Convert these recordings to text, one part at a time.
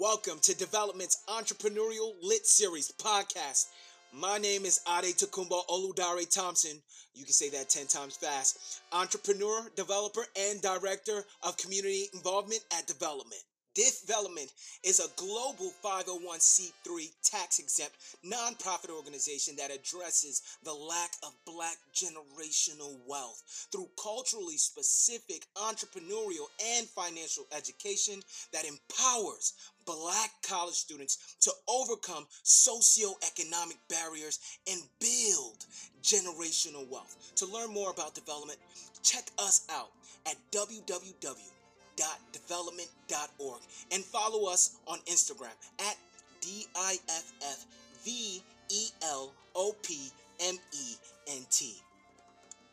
Welcome to Diffvelopment's Entrepreneurial Lit Series podcast. My name is Ade Takumba Oludare Thompson. You can say that 10 times fast. Entrepreneur, developer, and director of community involvement at Diffvelopment. Diffvelopment is a global 501c3 tax exempt nonprofit organization that addresses the lack of black generational wealth through culturally specific entrepreneurial and financial education that empowers black college students to overcome socioeconomic barriers and build generational wealth. To learn more about Diffvelopment, check us out at www.diffvelopment.org and follow us on Instagram at D-I-F-F-V-E-L-O-P-M-E-N-T.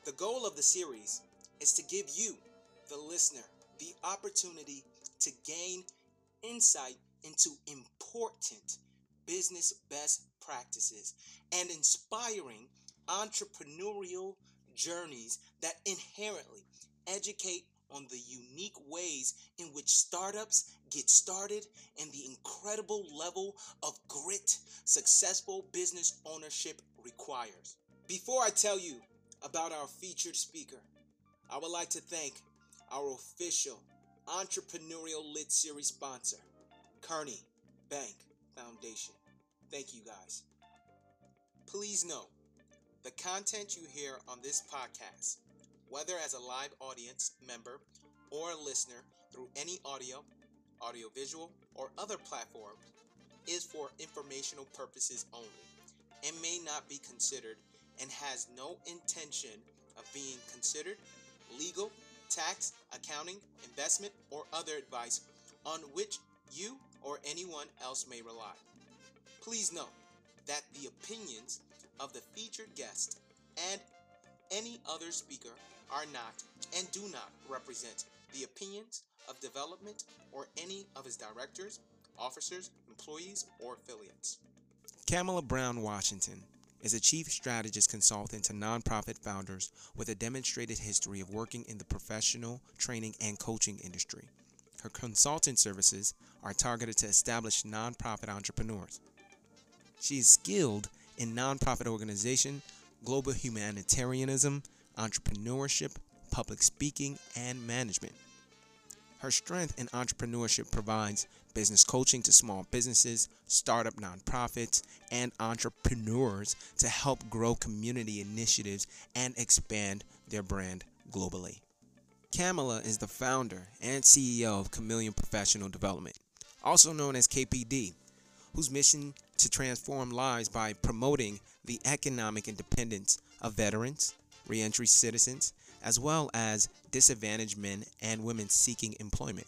The goal of the series is to give you, the listener, the opportunity to gain insight into important business best practices and inspiring entrepreneurial journeys that inherently educate on the unique ways in which startups get started and the incredible level of grit successful business ownership requires. Before I tell you about our featured speaker, I would like to thank our official entrepreneurial lit series sponsor, Kearney Bank Foundation. Thank you guys. Please note the content you hear on this podcast whether as a live audience member or a listener through any audio, audiovisual, or other platform, is for informational purposes only and may not be considered and has no intention of being considered legal, tax, accounting, investment, or other advice on which you or anyone else may rely. Please note that the opinions of the featured guest and any other speaker are not and do not represent the opinions of Diffvelopment or any of his directors, officers, employees, or affiliates. Kamala Brown Washington is a chief strategist consultant to nonprofit founders with a demonstrated history of working in the professional training and coaching industry. Her consulting services are targeted to establish nonprofit entrepreneurs. She is skilled in nonprofit organization, global humanitarianism, entrepreneurship, public speaking, and management. Her strength in entrepreneurship provides business coaching to small businesses, startup nonprofits, and entrepreneurs to help grow community initiatives and expand their brand globally. Kamala is the founder and CEO of Chameleon Professional Development, also known as KPD, whose mission to transform lives by promoting the economic independence of veterans, reentry citizens, as well as disadvantaged men and women seeking employment.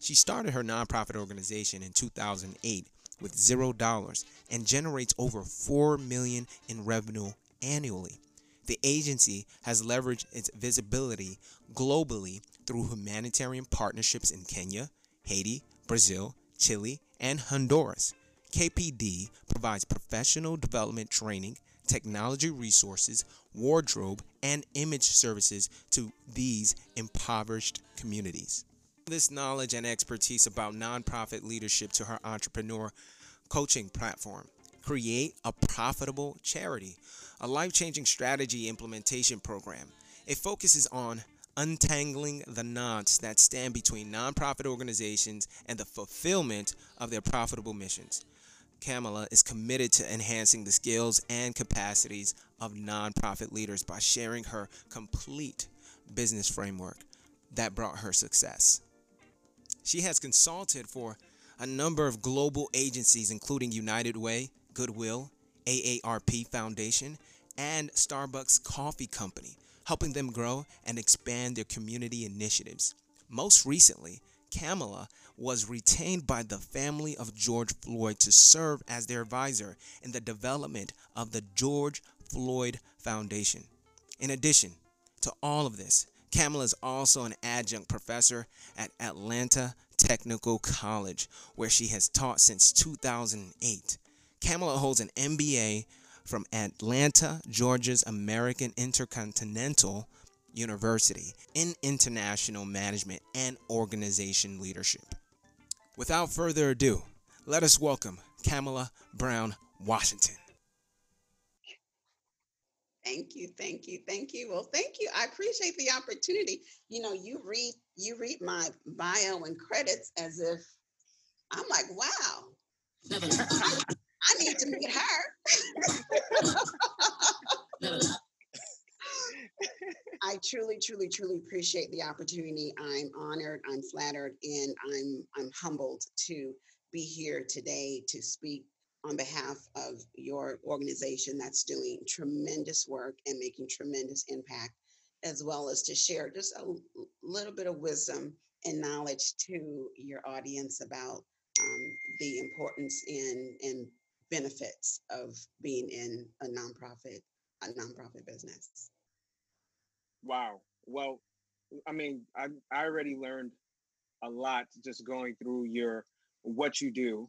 She started her nonprofit organization in 2008 with zero dollars and generates over 4 million in revenue annually. The agency has leveraged its visibility globally through humanitarian partnerships in Kenya, Haiti, Brazil, Chile, and Honduras. KPD provides professional development training, technology resources, wardrobe, and image services to these impoverished communities. This knowledge and expertise about nonprofit leadership to her entrepreneur coaching platform. Create a profitable charity, a life changing strategy implementation program. It focuses on untangling the knots that stand between nonprofit organizations and the fulfillment of their profitable missions. Kamala is committed to enhancing the skills and capacities of nonprofit leaders by sharing her complete business framework that brought her success. She has consulted for a number of global agencies, including United Way, Goodwill, AARP Foundation, and Starbucks Coffee Company, helping them grow and expand their community initiatives. Most recently, Kamala was retained by the family of George Floyd to serve as their advisor in the development of the George Floyd Foundation. In addition to all of this, Kamala is also an adjunct professor at Atlanta Technical College, where she has taught since 2008. Kamala holds an MBA from Atlanta, Georgia's American Intercontinental University in International Management and Organization Leadership. without further ado, let us welcome Kamala Brown Washington. Thank you, thank you, thank you. Well, thank you. I appreciate the opportunity. You know, you read you read my bio and credits as if I'm like, wow. I need to meet her. I truly, truly, truly appreciate the opportunity. I'm honored, I'm flattered, and I'm I'm humbled to be here today to speak on behalf of your organization that's doing tremendous work and making tremendous impact, as well as to share just a little bit of wisdom and knowledge to your audience about um, the importance and, and benefits of being in a nonprofit, a nonprofit business. Wow. Well, I mean, I, I already learned a lot just going through your what you do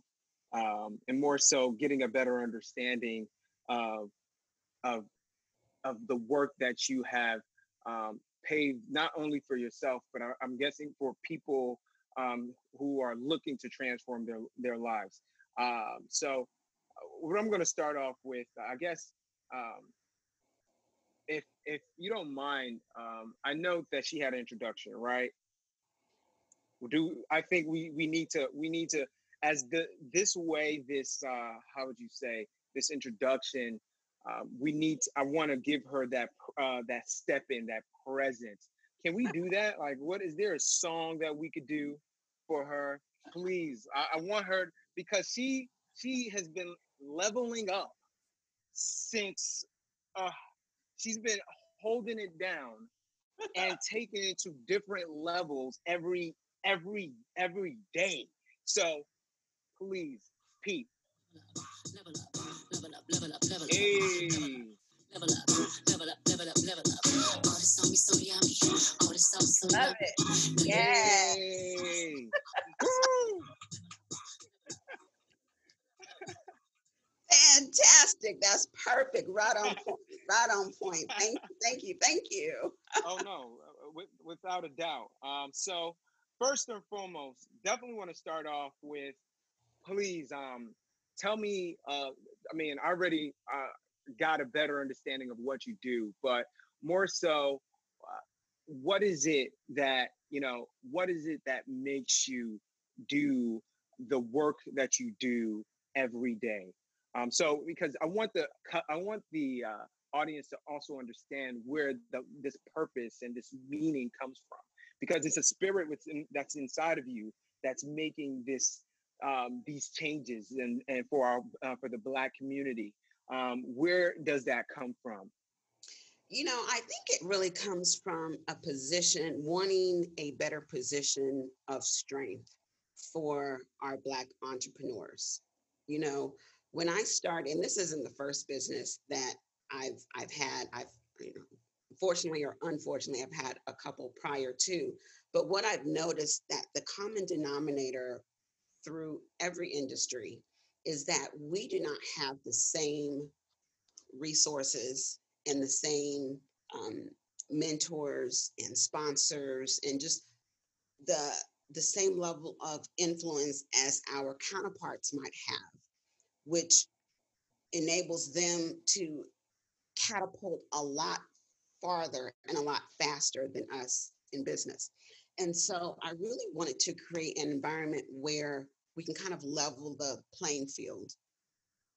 um, and more so getting a better understanding of of of the work that you have um, not only for yourself, but I, am guessing for people um, who are looking to transform their their lives. Um, so, what I'm going to start off with, I guess, um, if if you don't mind, um, I know that she had an introduction, right? Do I think we we need to we need to as the this way this uh how would you say this introduction uh, we need to, i want to give her that uh that step in that presence. Can we do that? Like what is there a song that we could do for her? Please i, I want her because she she has been leveling up since uh she's been holding it down and taking it to different levels every every every day so please, Pete. Level up, level up, level up, level up. Hey. Level up, level up, level up, level up. All this on me so yummy. All this sauce so Love yummy. it. Yay. Fantastic. That's perfect. Right on point. Right on point. Thank you. Thank you. Thank you. oh no, with, without a doubt. Um, so first and foremost, definitely want to start off with please um, tell me. Uh, I mean, I already uh, got a better understanding of what you do, but more so, uh, what is it that you know? What is it that makes you do the work that you do every day? Um, so, because I want the I want the uh, audience to also understand where the, this purpose and this meaning comes from, because it's a spirit within, that's inside of you that's making this um, these changes and, and for our uh, for the black community. Um, where does that come from? You know i think it really comes from a position wanting a better position of strength for our black entrepreneurs. You know when i started and this isn't the first business that i've i've had i've you know fortunately or unfortunately i've had a couple prior to but what i've noticed that the common denominator through every industry is that we do not have the same resources and the same um, mentors and sponsors and just the the same level of influence as our counterparts might have which enables them to catapult a lot farther and a lot faster than us in business. And so I really wanted to create an environment where we can kind of level the playing field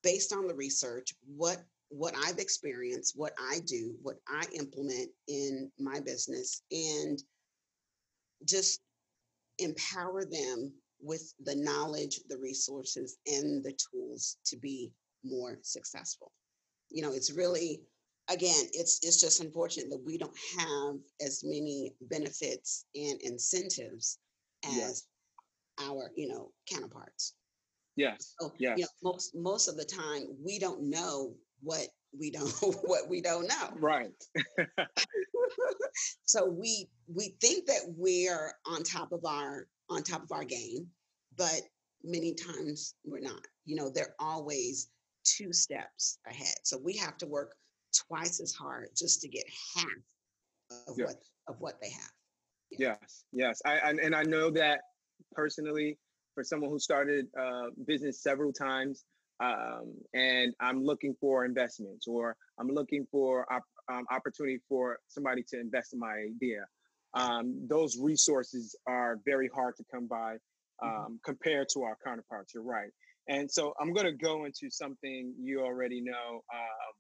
based on the research, what what I've experienced, what I do, what I implement in my business, and just empower them with the knowledge, the resources, and the tools to be more successful. You know, it's really again, it's it's just unfortunate that we don't have as many benefits and incentives as yes. our, you know, counterparts. Yes. So, yes. You know, most most of the time we don't know what we don't what we don't know. Right. so we we think that we're on top of our on top of our game, but many times we're not. You know, they're always two steps ahead. So we have to work twice as hard just to get half of yes. what of what they have. Yeah. Yes, yes. I, I and I know that personally for someone who started uh, business several times, um, and I'm looking for investments, or I'm looking for op- um, opportunity for somebody to invest in my idea. Um, those resources are very hard to come by mm-hmm. um, compared to our counterparts. You're right. And so I'm going to go into something you already know um,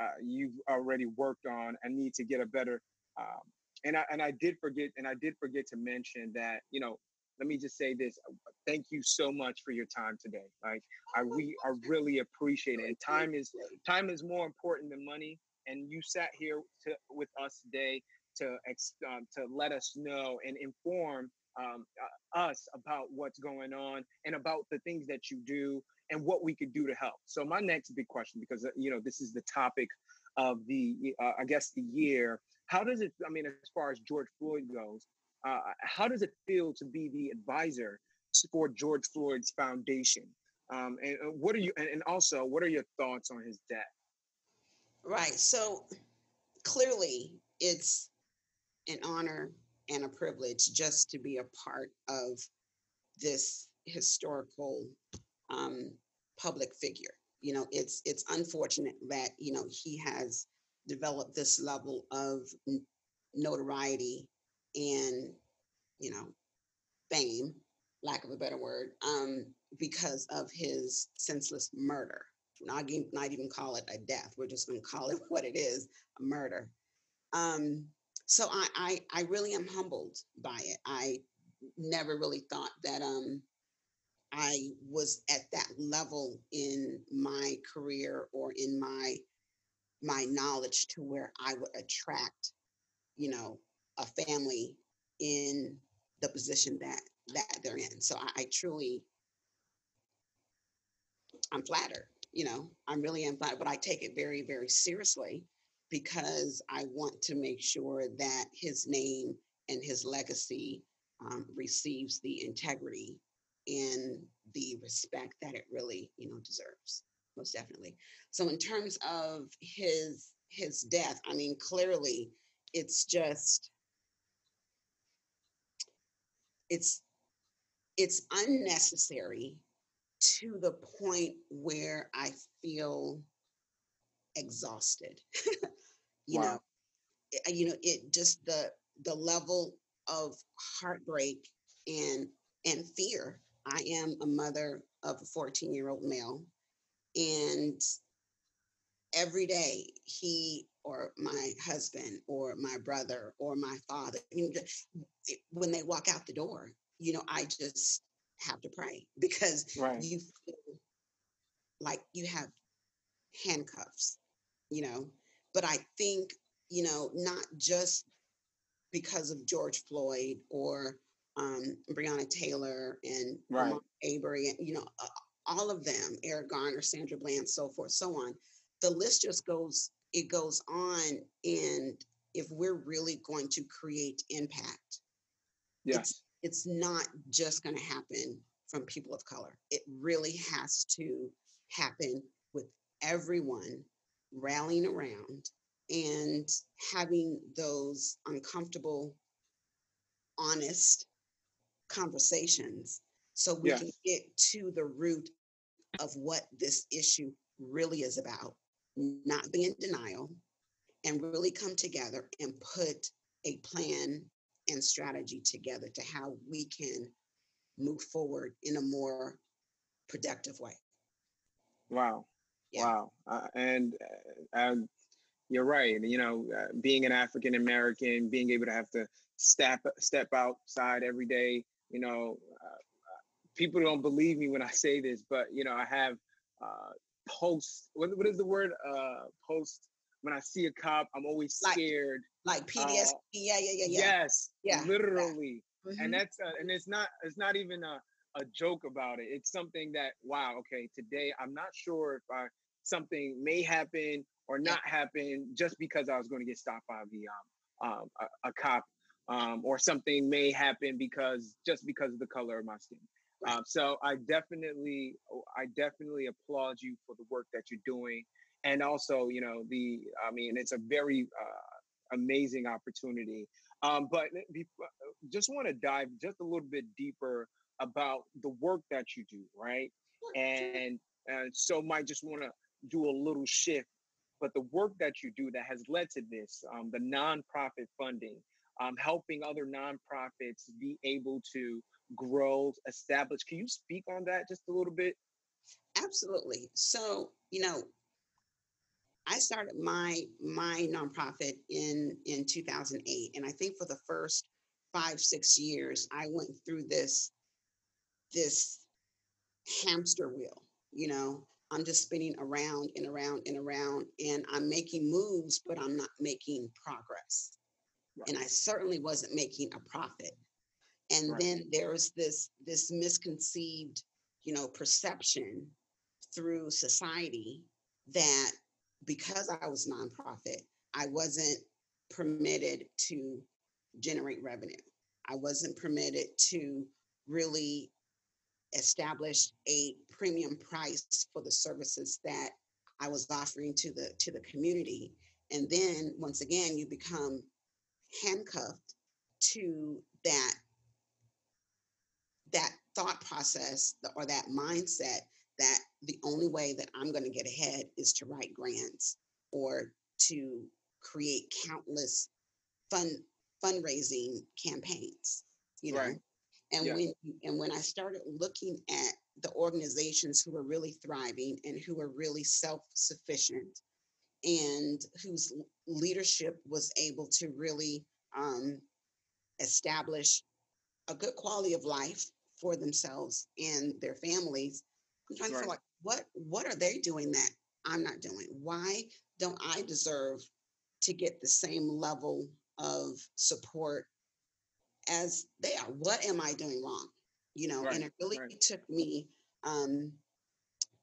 uh, you've already worked on and need to get a better. Um, and I and I did forget and I did forget to mention that you know let me just say this thank you so much for your time today like i we i really appreciate it and time is time is more important than money and you sat here to, with us today to um, to let us know and inform um, us about what's going on and about the things that you do and what we could do to help. So my next big question, because uh, you know this is the topic of the uh, I guess the year. How does it? I mean, as far as George Floyd goes, uh, how does it feel to be the advisor for George Floyd's foundation? Um, and uh, what are you? And also, what are your thoughts on his death? Right. So clearly, it's an honor and a privilege just to be a part of this historical um, public figure. You know, it's it's unfortunate that you know he has developed this level of notoriety and you know fame, lack of a better word, um, because of his senseless murder. Not not even call it a death. We're just going to call it what it is, a murder. Um, so I, I I really am humbled by it. I never really thought that um I was at that level in my career or in my my knowledge to where I would attract, you know, a family in the position that that they're in. So I, I truly I'm flattered, you know, I'm really am flattered, but I take it very, very seriously because I want to make sure that his name and his legacy um, receives the integrity and the respect that it really, you know, deserves. Most definitely. So in terms of his his death, I mean, clearly, it's just it's it's unnecessary to the point where I feel exhausted. you wow. know, it, you know, it just the the level of heartbreak and and fear. I am a mother of a 14 year old male, and every day he or my husband or my brother or my father, you know, when they walk out the door, you know, I just have to pray because right. you feel like you have handcuffs, you know. But I think, you know, not just because of George Floyd or um, Breonna Taylor and right. Arbery, and you know, uh, all of them, Eric Garner, Sandra Bland, so forth, so on. The list just goes, it goes on. And if we're really going to create impact, yes. it's, it's not just going to happen from people of color. It really has to happen with everyone rallying around and having those uncomfortable, honest conversations so we yes. can get to the root of what this issue really is about, not be in denial, and really come together and put a plan and strategy together to how we can move forward in a more productive way. Wow. Yeah. Wow. Uh, and uh, you're right. You know, uh, being an African American, being able to have to step step outside every day. You know, uh, people don't believe me when I say this, but you know, I have uh, post. What, what is the word? Uh, post. When I see a cop, I'm always scared. Like, like PTSD. Uh, yeah, yeah, yeah, yeah. Yes. Yeah. Literally. Yeah. Mm-hmm. And that's uh, and it's not it's not even a a joke about it. It's something that wow, okay, today I'm not sure if I something may happen or not happen just because I was going to get stopped by the um, um a, a, cop um, or something may happen because just because of the color of my skin. Um, so I definitely I definitely applaud you for the work that you're doing, and also you know the I mean it's a very uh, amazing opportunity. Um, but be, just want to dive just a little bit deeper about the work that you do, right? And and so might just want to do a little shift, but the work that you do that has led to this, um, the nonprofit funding, um, helping other nonprofits be able to grow, establish. Can you speak on that just a little bit? Absolutely. So, you know, I started my my nonprofit in in 2008, and I think for the first five six years, I went through this this hamster wheel. You know, I'm just spinning around and around and around, and I'm making moves, but I'm not making progress. Right. And I certainly wasn't making a profit. And right. then there's this this misconceived, you know, perception through society that because I was nonprofit, I wasn't permitted to generate revenue. I wasn't permitted to really establish a premium price for the services that I was offering to the to the community. And then once again, you become handcuffed to that that thought process or that mindset that the only way that I'm going to get ahead is to write grants or to create countless fund fundraising campaigns you know right. And yeah. when and when i started looking at the organizations who were really thriving and who were really self-sufficient and whose leadership was able to really um, establish a good quality of life for themselves and their families I'm trying right. to feel like what what are they doing that I'm not doing? Why don't I deserve to get the same level of support as they are? What am I doing wrong? You know, right. and it really right. took me um,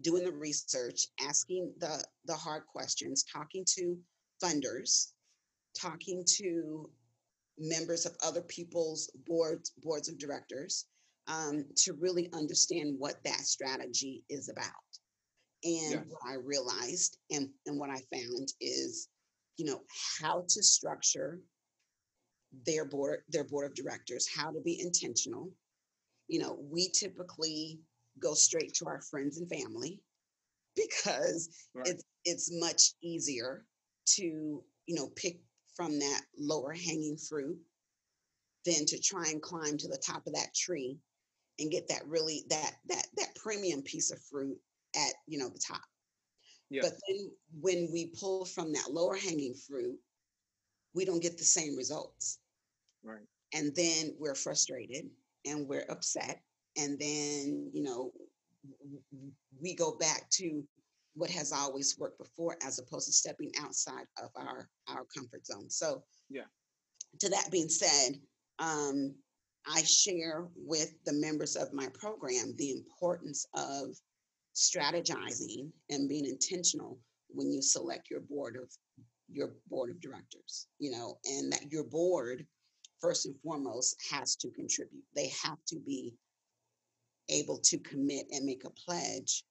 doing the research, asking the the hard questions, talking to funders, talking to members of other people's boards boards of directors um, to really understand what that strategy is about. And what I realized and, and what I found is, you know, how to structure their board, their board of directors, how to be intentional. You know, we typically go straight to our friends and family because right. it's it's much easier to, you know, pick from that lower hanging fruit than to try and climb to the top of that tree and get that really that that that premium piece of fruit at you know the top yeah. but then when we pull from that lower hanging fruit we don't get the same results right. And then we're frustrated and we're upset and then you know we go back to what has always worked before as opposed to stepping outside of our our comfort zone. So yeah. to that being said um I share with the members of my program the importance of strategizing and being intentional when you select your board of your board of directors you know and that your board first and foremost has to contribute they have to be able to commit and make a pledge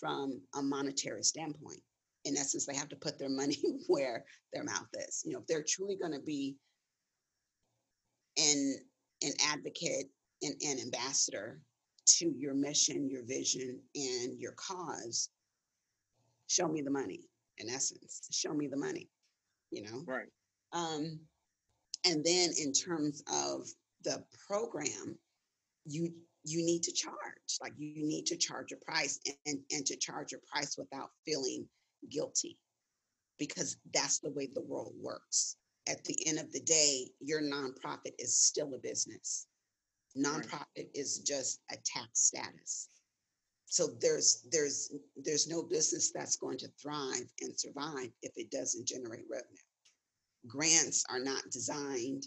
from a monetary standpoint in essence they have to put their money where their mouth is you know if they're truly going to be in an advocate and an ambassador to your mission, your vision, and your cause, show me the money, in essence. Show me the money, you know? Right. Um, and then in terms of the program, you you need to charge. Like you need to charge a price and, and, and to charge a price without feeling guilty. Because that's the way the world works at the end of the day, your nonprofit is still a business. Nonprofit right. is just a tax status. So there's there's there's no business that's going to thrive and survive if it doesn't generate revenue. Grants are not designed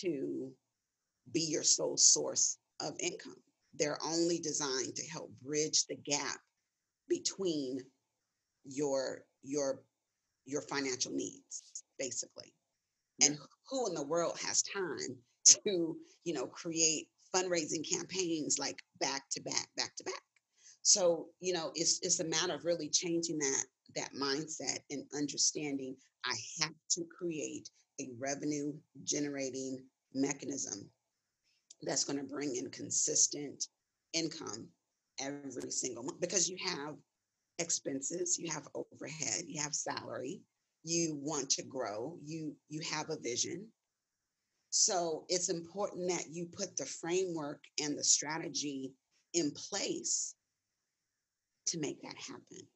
to be your sole source of income. They're only designed to help bridge the gap between your your your financial needs basically. And who in the world has time to you know create fundraising campaigns like back to back back to back? So you know it's it's a matter of really changing that that mindset and understanding i have to create a revenue generating mechanism that's going to bring in consistent income every single month because you have expenses, you have overhead, you have salary, you want to grow, you you have a vision. So it's important that you put the framework and the strategy in place to make that happen.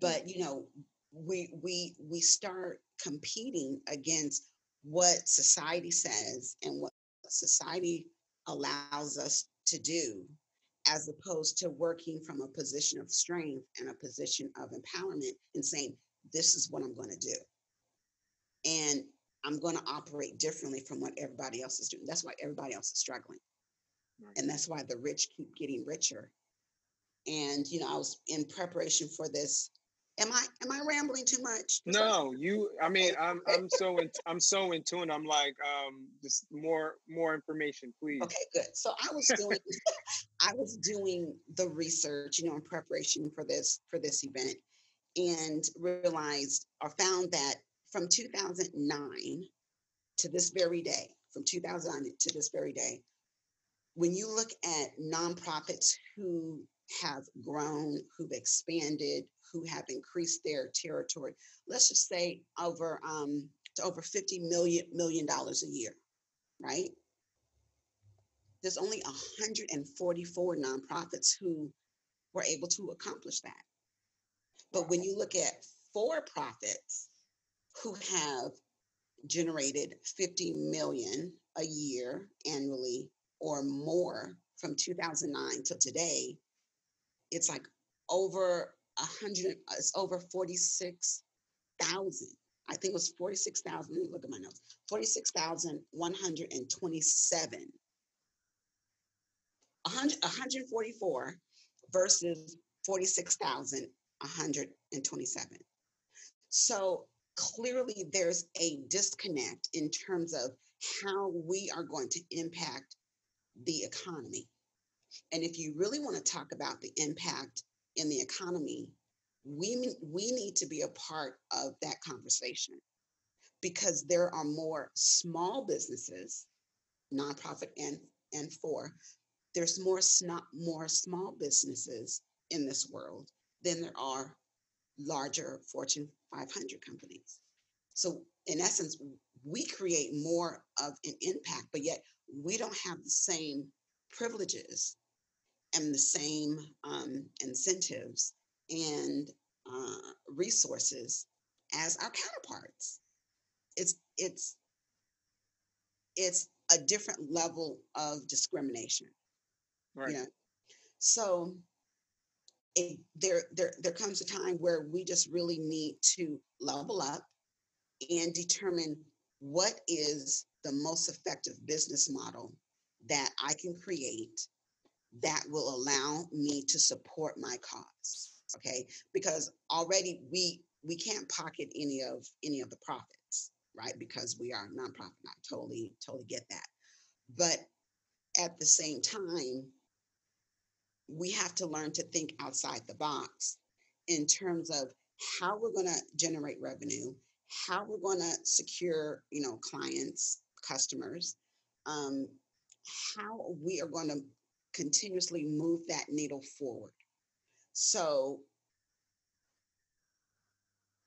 But you know, we we we start competing against what society says and what society allows us to do as opposed to working from a position of strength and a position of empowerment and saying this is what i'm going to do. And i'm going to operate differently from what everybody else is doing. That's why everybody else is struggling. Right. and that's why the rich keep getting richer. And you know i was in preparation for this Am I am I rambling too much? No, you. I mean, I'm I'm so in, I'm so in tune. I'm like, um, just more more information, please. Okay, good. So I was doing I was doing the research, you know, in preparation for this for this event, and realized or found that from 2009 to this very day, from 2009 to this very day, when you look at nonprofits who have grown, who've expanded, who have increased their territory. Let's just say over um, to over 50 million million dollars a year, right? There's only 144 nonprofits who were able to accomplish that. But when you look at for profits who have generated 50 million a year annually or more from 2009 to today, it's like over hundred, it's over 46,000. I think it was 46,000. Let me look at my notes. 46,127. 100, 144 versus 46,127. So clearly there's a disconnect in terms of how we are going to impact the economy. And if you really want to talk about the impact in the economy, we, we need to be a part of that conversation because there are more small businesses, nonprofit and, and for, there's more, sn- more small businesses in this world than there are larger Fortune 500 companies. So, in essence, we create more of an impact, but yet we don't have the same privileges and the same um, incentives and uh, resources as our counterparts. It's it's it's a different level of discrimination. Right. You know? So it, there there there comes a time where we just really need to level up and determine what is the most effective business model that I can create that will allow me to support my cause okay? Because already we we can't pocket any of any of the profits right? Because we are a nonprofit i totally totally get that. But at the same time we have to learn to think outside the box in terms of how we're going to generate revenue how we're going to secure you know clients customers um, how we are going to continuously move that needle forward. So,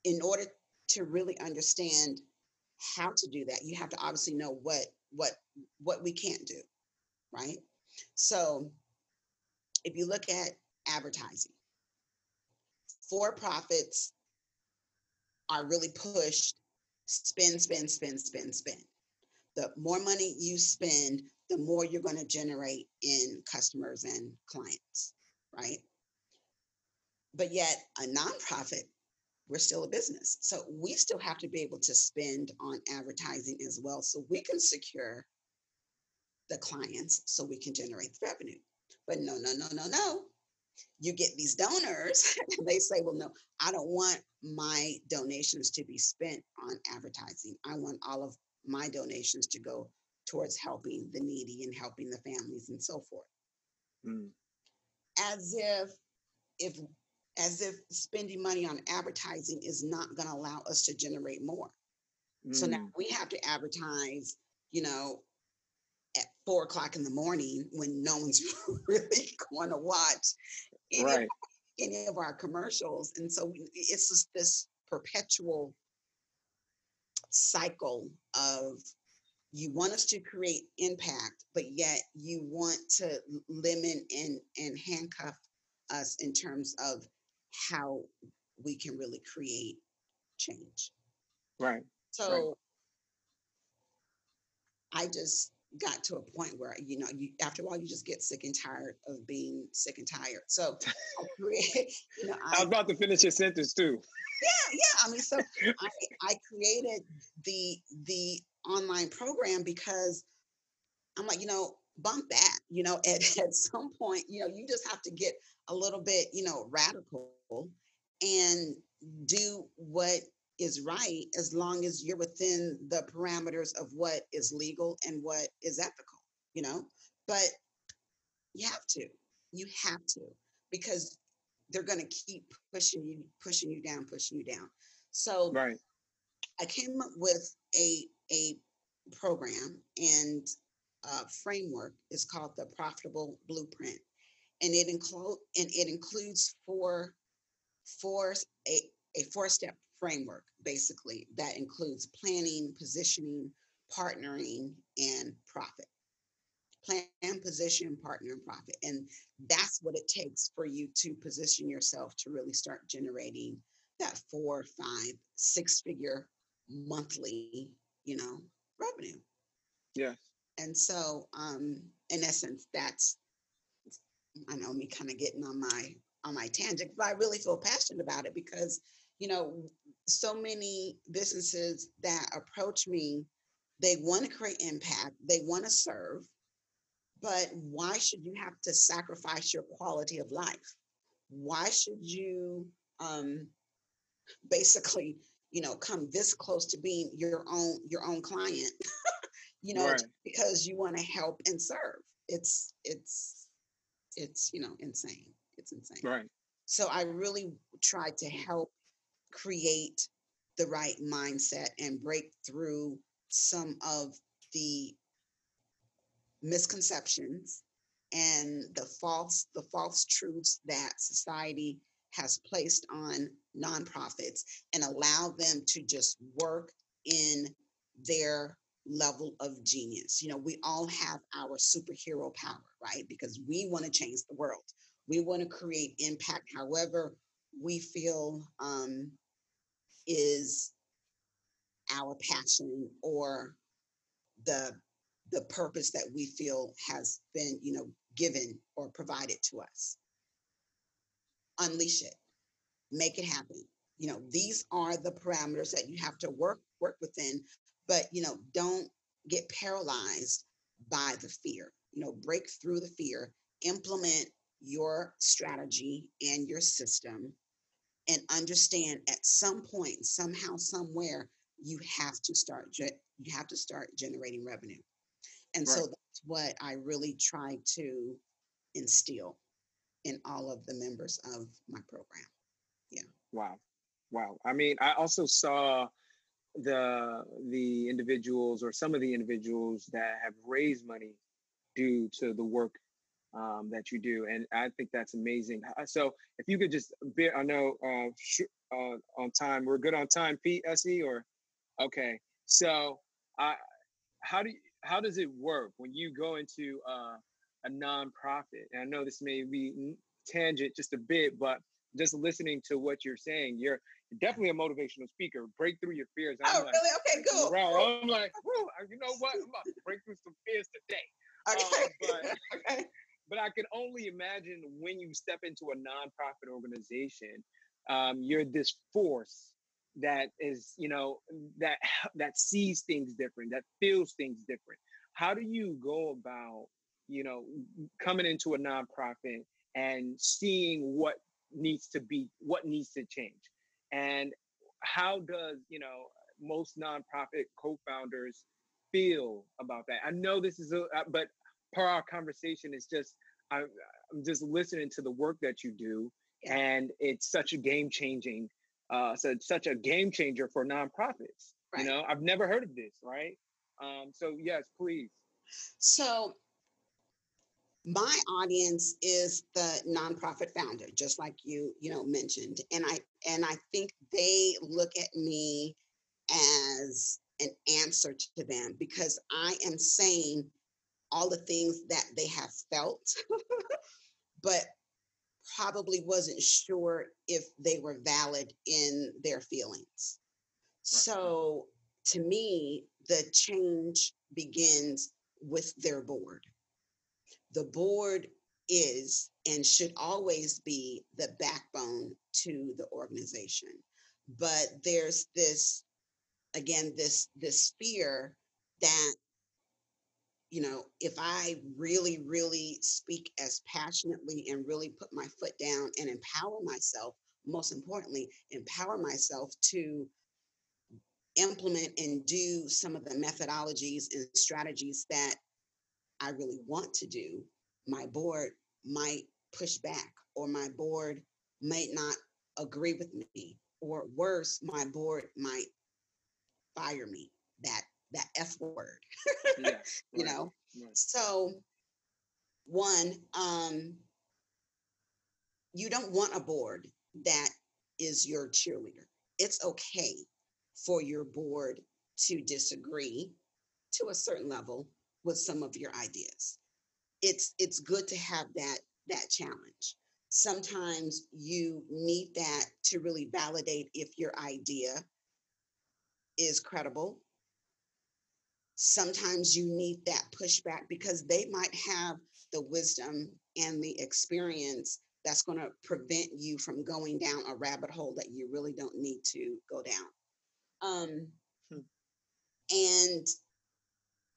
in order to really understand how to do that, you have to obviously know what what what we can't do, right? So, if you look at advertising, for profits are really pushed spend, spend, spend, spend, spend. The more money you spend, the more you're going to generate in customers and clients, right? But yet, a nonprofit, we're still a business. So we still have to be able to spend on advertising as well so we can secure the clients so we can generate the revenue. But no, no, no, no, no. You get these donors and they say, well, no, I don't want my donations to be spent on advertising. I want all of my donations to go towards helping the needy and helping the families and so forth. Mm. As if if as if spending money on advertising is not going to allow us to generate more. Mm. So now mm. we have to advertise, you know, at four o'clock in the morning when no one's really going to watch any, Right. of, any of our commercials. And so we- it's just this perpetual cycle of you want us to create impact, but yet you want to limit and, and handcuff us in terms of how we can really create change. Right. So I just got to a point where, you know, you after a while you just get sick and tired of being sick and tired. So create, you know, I I, was about to finish your sentence too. yeah, yeah. I mean, so I, I created the the online program because I'm like, you know, bump that. You know, at, at some point, you know, you just have to get a little bit, you know, radical and do what is right as long as you're within the parameters of what is legal and what is ethical, you know. But you have to. You have to because they're going to keep pushing you pushing you down pushing you down so Right. i came up with a a program and uh, framework is called the profitable blueprint and it include and it includes four four a four step framework basically that includes planning positioning partnering and profit. Plan position partner and profit. And that's what it takes for you to position yourself to really start generating that four five six figure monthly you know revenue. Yes. and so um in essence that's i know me kind of getting on my on my tangent but i really feel passionate about it because you know so many businesses that approach me they want to create impact they want to serve but why should you have to sacrifice your quality of life why should you um basically you know come this close to being your own your own client you know Right. because you want to help and serve it's it's it's you know insane it's insane Right. so i really tried to help create the right mindset and break through some of the misconceptions and the false the false truths that society has placed on nonprofits and allow them to just work in their level of genius. You know, we all have our superhero power, right? Because we want to change the world. We want to create impact however we feel um, is our passion or the the purpose that we feel has been, you know, given or provided to us. Unleash it. Make it happen. You know, these are the parameters that you have to work work within, but you know, don't get paralyzed by the fear. You know, break through the fear, implement your strategy and your system and understand at some point somehow somewhere you have to start you have to start generating revenue and so that's what i really try to instill in all of the members of my program Yeah. Wow. Wow. I mean, I also saw the the individuals or some of the individuals that have raised money due to the work um, that you do, and I think that's amazing. Uh, So, if you could just, bear, I know uh, sh- uh, on time, we're good on time, Pete Se, or okay. So, I how do you, how does it work when you go into uh, a nonprofit? And I know this may be n- tangent just a bit, but just listening to what you're saying, you're definitely a motivational speaker. Break through your fears. Oh I'm like, really okay cool. I'm like, you know what? I'm about to break through some fears today. okay but- okay But I can only imagine when you step into a nonprofit organization, um, you're this force that is, you know, that that sees things different, that feels things different. How do you go about, you know, coming into a nonprofit and seeing what needs to be, what needs to change, and how does, you know, most nonprofit co-founders feel about that? I know this is a, but per our conversation, it's just I, I'm just listening to the work that you do, and it's such a game changing, uh, so it's such a game changer for nonprofits. Right. You know, I've never heard of this, right? Um, so yes, please. So my audience is the nonprofit founder just like you you know mentioned and i and i think they look at me as an answer to them because i am saying all the things that they have felt but probably wasn't sure if they were valid in their feelings right. so to me the change begins with their board the board is and should always be the backbone to the organization but there's this again this this fear that you know if i really really speak as passionately and really put my foot down and empower myself most importantly empower myself to implement and do some of the methodologies and strategies that I really want to do, my board might push back or my board might not agree with me or worse my board might fire me that that f word yeah, you know right. so one um you don't want a board that is your cheerleader it's okay for your board to disagree to a certain level with some of your ideas. It's it's good to have that that challenge. Sometimes you need that to really validate if your idea is credible. Sometimes you need that pushback because they might have the wisdom and the experience that's going to prevent you from going down a rabbit hole that you really don't need to go down. Um, hmm. And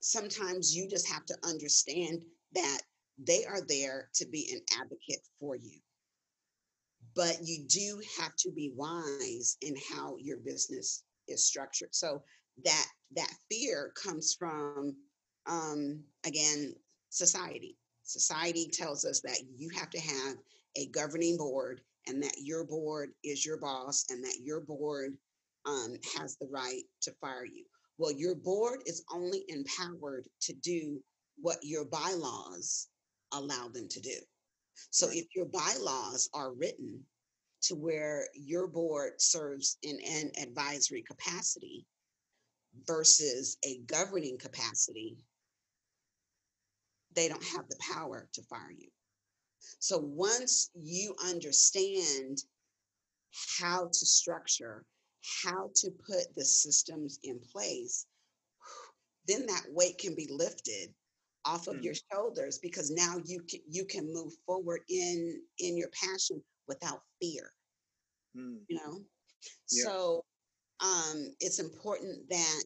sometimes you just have to understand that they are there to be an advocate for you. But you do have to be wise in how your business is structured. So that that fear comes from um, again society. Society tells us that you have to have a governing board and that your board is your boss and that your board um, has the right to fire you. Well, your board is only empowered to do what your bylaws allow them to do. So if your bylaws are written to where your board serves in an advisory capacity versus a governing capacity, they don't have the power to fire you. So once you understand how to structure how to put the systems in place, then that weight can be lifted off of mm. your shoulders because now you can you can move forward in in your passion without fear. Mm. You know? Yeah. So um it's important that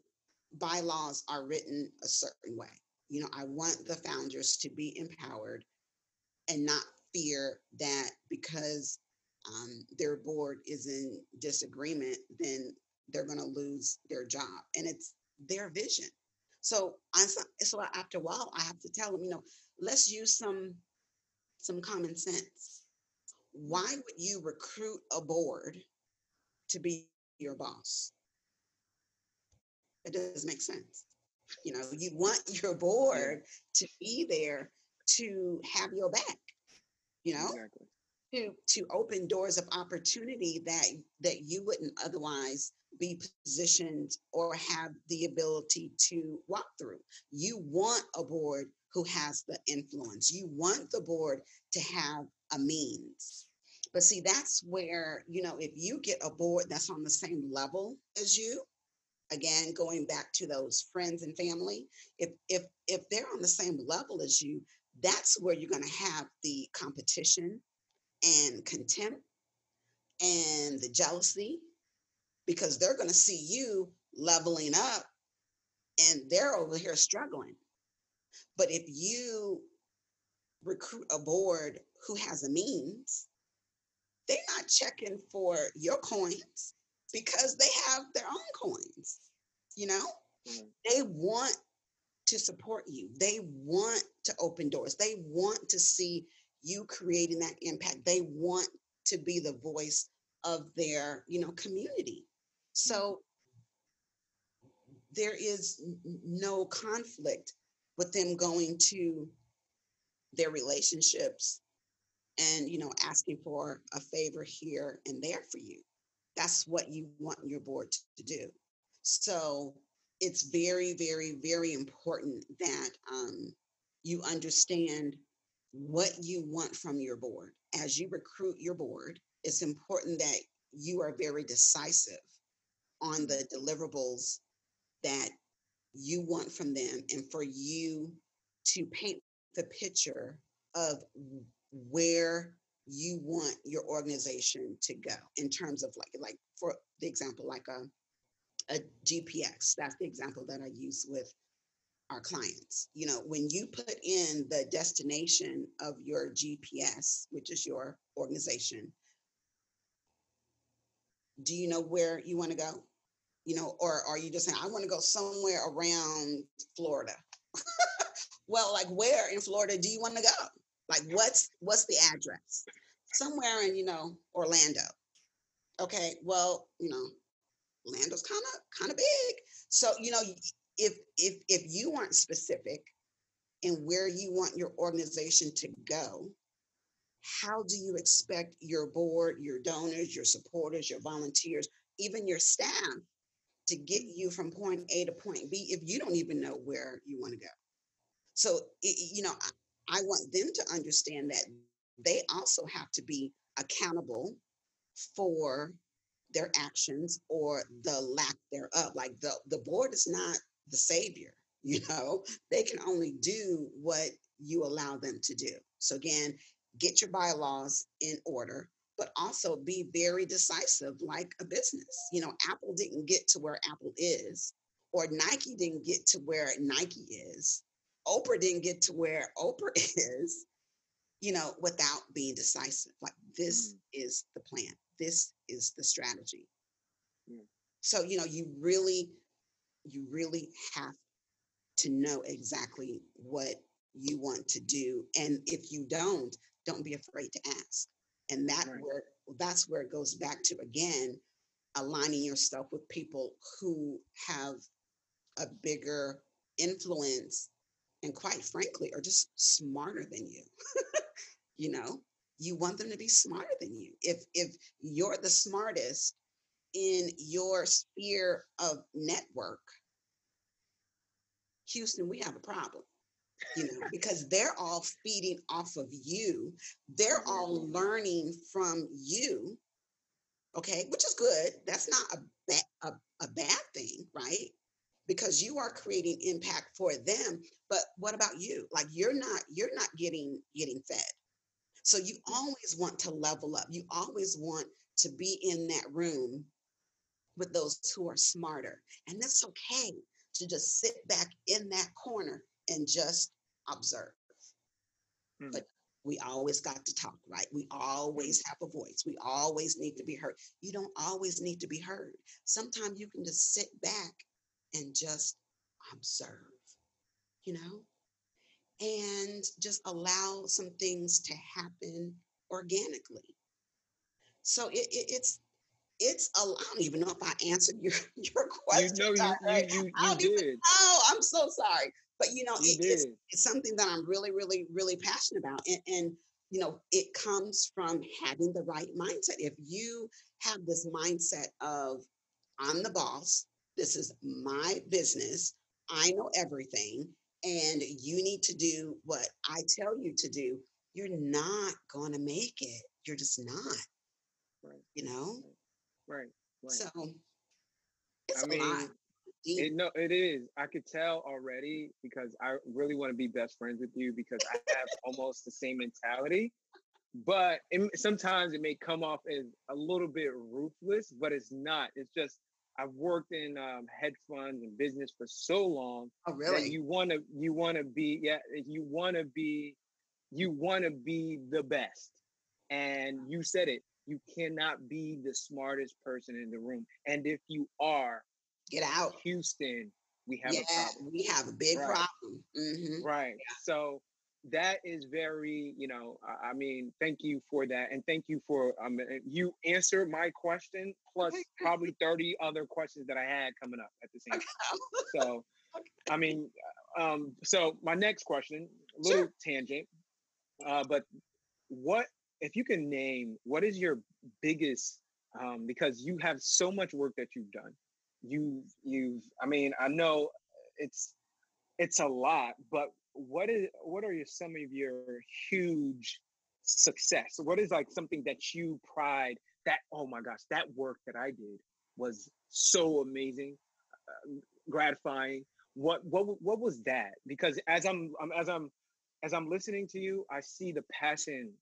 bylaws are written a certain way. You know, I want the founders to be empowered and not fear that because um, their board is in disagreement, then they're going to lose their job. And it's their vision. So I so after a while, I have to tell them, you know, let's use some some common sense. Why would you recruit a board to be your boss? It doesn't make sense. You know, you want your board to be there to have your back. You know, exactly to to open doors of opportunity that that you wouldn't otherwise be positioned or have the ability to walk through. You want a board who has the influence. You want the board to have a means. But see, that's where, you know, if you get a board that's on the same level as you, again, going back to those friends and family, if if if they're on the same level as you, that's where you're to have the competition and contempt and the jealousy because they're to see you leveling up and they're over here struggling. But if you recruit a board who has a means, they're not checking for your coins because they have their own coins. You know, mm-hmm. they want to support you, they want to open doors, they want to see you creating that impact. They want to be the voice of their, you know, community. So there is no conflict with them going to their relationships and you know asking for a favor here and there for you. That's what you want your board to do. So it's very very very important that um, you understand what you want from your board. As you recruit your board it's important that you are very decisive on the deliverables that you want from them and for you to paint the picture of where you want your organization to go in terms of like like for the example like a, a gps that's the example that i use with our clients. You know when you put in the destination of your gps which is your organization do you know where you want to go? You know or are you just saying i want to go somewhere around florida. Well like where in florida do you want to go like what's what's the address? Somewhere in you know orlando. Okay well you know orlando's kind of kind of big. So you know if if if you aren't specific in where you want your organization to go how do you expect your board your donors your supporters your volunteers even your staff to get you from point a to point b if you don't even know where you want to go? So it, you know I want them to understand that they also have to be accountable for their actions or mm-hmm. the lack thereof. Like the, the board is not the savior, you know, they can only do what you allow them to do. So again, get your bylaws in order, but also be very decisive like a business. You know, Apple didn't get to where Apple is, or Nike didn't get to where Nike is Oprah didn't get to where Oprah is, you know, without being decisive. Like this mm. is the plan. This is the strategy. Mm. So, you know, you really, you really have to know exactly what you want to do. And if you don't, don't be afraid to ask. And that right. where that's where it goes back to again, aligning yourself with people who have a bigger influence and quite frankly are just smarter than you you know? You want them to be smarter than you. If if you're the smartest in your sphere of network houston we have a problem you know because they're all feeding off of you. They're all mm-hmm. learning from you okay? Which is good. That's not a bad a, a bad thing right because you are creating impact for them but what about you? Like you're not you're not getting getting fed. So you always want to level up. You always want to be in that room with those who are smarter. And that's okay to just sit back in that corner and just observe. Mm. but we always got to talk right? We always have a voice. We always need to be heard. You don't always need to be heard. Sometimes you can just sit back and just um, observe, you know, and just allow some things to happen organically. So it, it, it's it's a, I don't even know if I answered your your question. You know, you, you, you, did. Oh, I'm so sorry, but you know, it, it's, it's something that I'm really, really, really passionate about, and, and you know, it comes from having the right mindset. If you have this mindset of I'm the boss, this is my business. I know everything. And you need to do what I tell you to do. You're not going to make it. You're just not. Right. You know? Right. right. So it's I a mean, lot. It, no, it is. I could tell already because I really want to be best friends with you because I have almost the same mentality. But it, sometimes it may come off as a little bit ruthless, but it's not. It's just I've worked in um, hedge funds and business for so long. Oh, really? you want to you want to be yeah you want to be you want to be the best, and you said it. You cannot be the smartest person in the room, and if you are, get out, Houston. We have yeah, a problem. We have a big right. problem. Mm-hmm. Right. Yeah. So that is very you know i mean thank you for that and thank you for um you answered my question plus probably 30 other questions that i had coming up at the same time so i mean um, so my next question, a little sure. tangent, uh, but what if you can name what is your biggest um, because you have so much work that you've done. you've you've I mean I know it's it's a lot, but what is what are some of your huge success? What is like something that you pride that oh my gosh that work that I did was so amazing, uh, gratifying. What what what was that? Because as I'm, I'm as I'm as I'm listening to you, I see the passion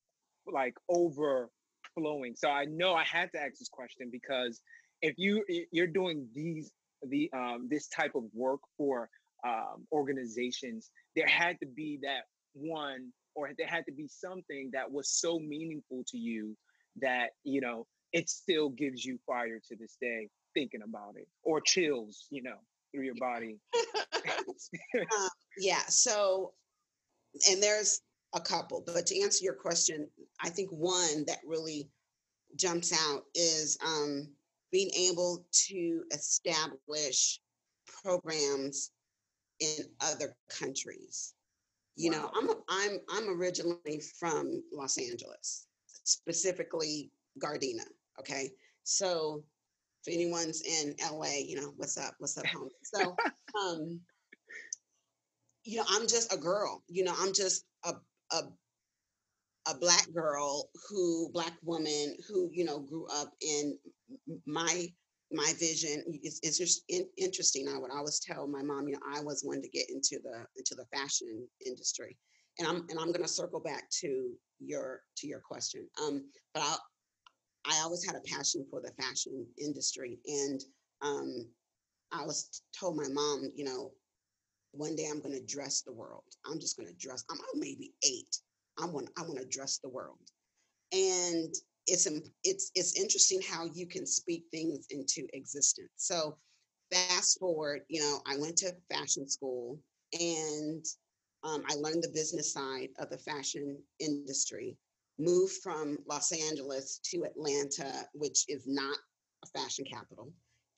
like overflowing. So I know I had to ask this question because if you you're doing these the um, this type of work for um, organizations, there had to be that one or there had to be something that was so meaningful to you that you know it still gives you fire to this day thinking about it or chills you know through your body. Uh, yeah so and there's a couple but to answer your question i think one that really jumps out is um, being able to establish programs in other countries. You wow. know i'm i'm i'm originally from los angeles specifically gardena okay? So if anyone's in la you know what's up what's up home so um you know i'm just a girl you know i'm just a a a black girl who black woman who you know grew up in my my vision is, is just in, interesting. I would always tell my mom, you know, I was one to get into the into the fashion industry, and I'm and I'm going to circle back to your to your question. Um, but I I always had a passion for the fashion industry, and um, I was told my mom, you know, one day I'm going to dress the world. I'm just going to dress. I'm, I'm maybe eight. I'm going. I want to dress the world, and it's it's it's interesting how you can speak things into existence. So fast forward, you know, I went to fashion school and um, I learned the business side of the fashion industry. Moved from Los Angeles to Atlanta, which is not a fashion capital,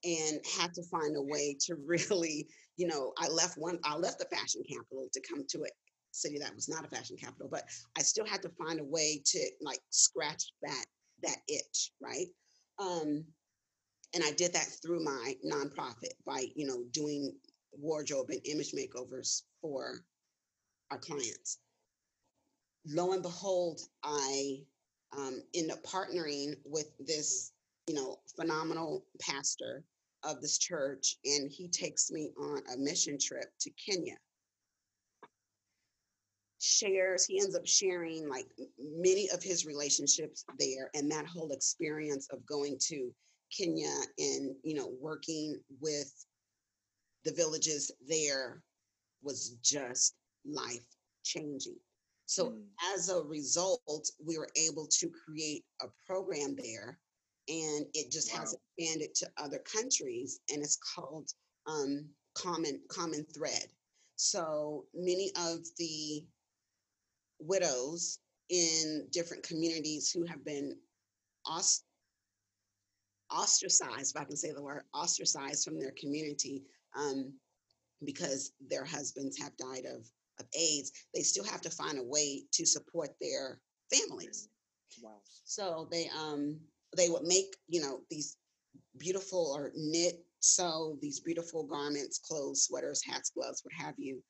and had to find a way to really, you know, I left one, I left the fashion capital to come to a city that was not a fashion capital, but I still had to find a way to like scratch that that itch, right? Um, and I did that through my nonprofit by, you know, doing wardrobe and image makeovers for our clients. Lo and behold, I um, end up partnering with this, you know, phenomenal pastor of this church, and he takes me on a mission trip to Kenya shares he ends up sharing like many of his relationships there and that whole experience of going to kenya and you know working with the villages there was just life changing so mm. as a result we were able to create a program there and it just wow. has expanded to other countries and it's called um, common common thread so many of the widows in different communities who have been ost- ostracized, if I can say the word, ostracized from their community um, because their husbands have died of, of AIDS, they still have to find a way to support their families. Wow. So they um they would make, you know, these beautiful or knit sew these beautiful garments, clothes, sweaters, hats, gloves, what have you,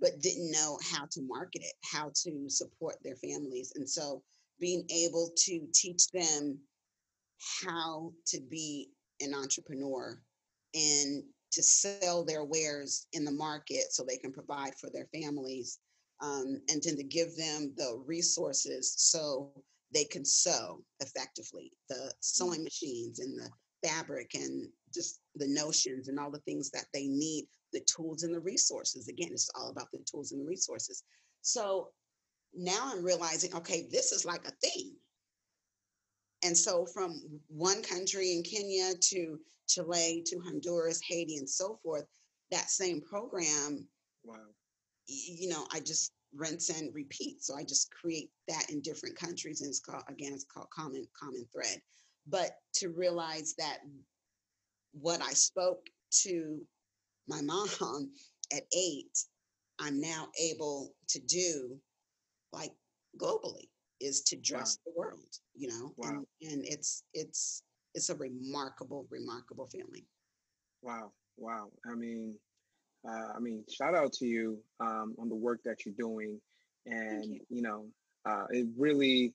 but didn't know how to market it, how to support their families. And so being able to teach them how to be an entrepreneur and to sell their wares in the market so they can provide for their families um, and then to give them the resources so they can sew effectively the sewing machines and the fabric and just the notions and all the things that they need the tools and the resources. Again, it's all about the tools and the resources. So now I'm realizing, okay, this is like a thing. And so from one country in Kenya to Chile to Honduras, Haiti, and so forth, that same program, wow. you know, I just rinse and repeat. So I just create that in different countries, and it's called again, it's called common common thread. But to realize that what I spoke to my mom at eight I'm now able to do like globally is to dress wow. the world, you know, wow. and, and it's, it's, it's a remarkable, remarkable feeling. Wow. Wow. I mean, uh, I mean, shout out to you um, on the work that you're doing. And, you. you. know, uh, it really,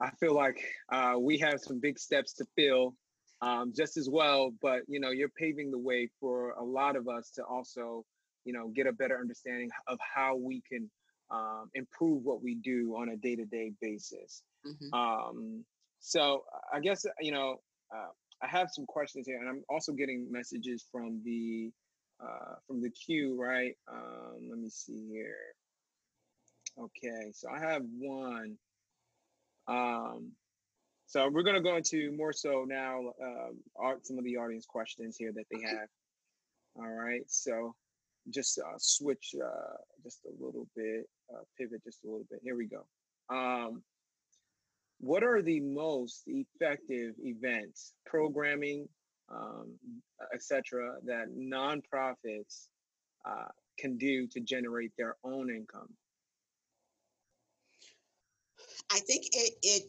I feel like uh, we have some big steps to fill um, just as well. But, you know, you're paving the way for a lot of us to also, you know, get a better understanding of how we can um, improve what we do on a day to day basis. Mm-hmm. Um, so I guess, you know, uh, I have some questions here, and I'm also getting messages from the uh, from the queue, right? Um, let me see here. Okay, so I have one. Um, so we're gonna go into more so now uh, some of the audience questions here that they have. All right, so just uh, switch uh, just a little bit, uh, pivot just a little bit. Here we go. Um, what are the most effective events, programming, um, etc., that nonprofits uh, can do to generate their own income? I think it it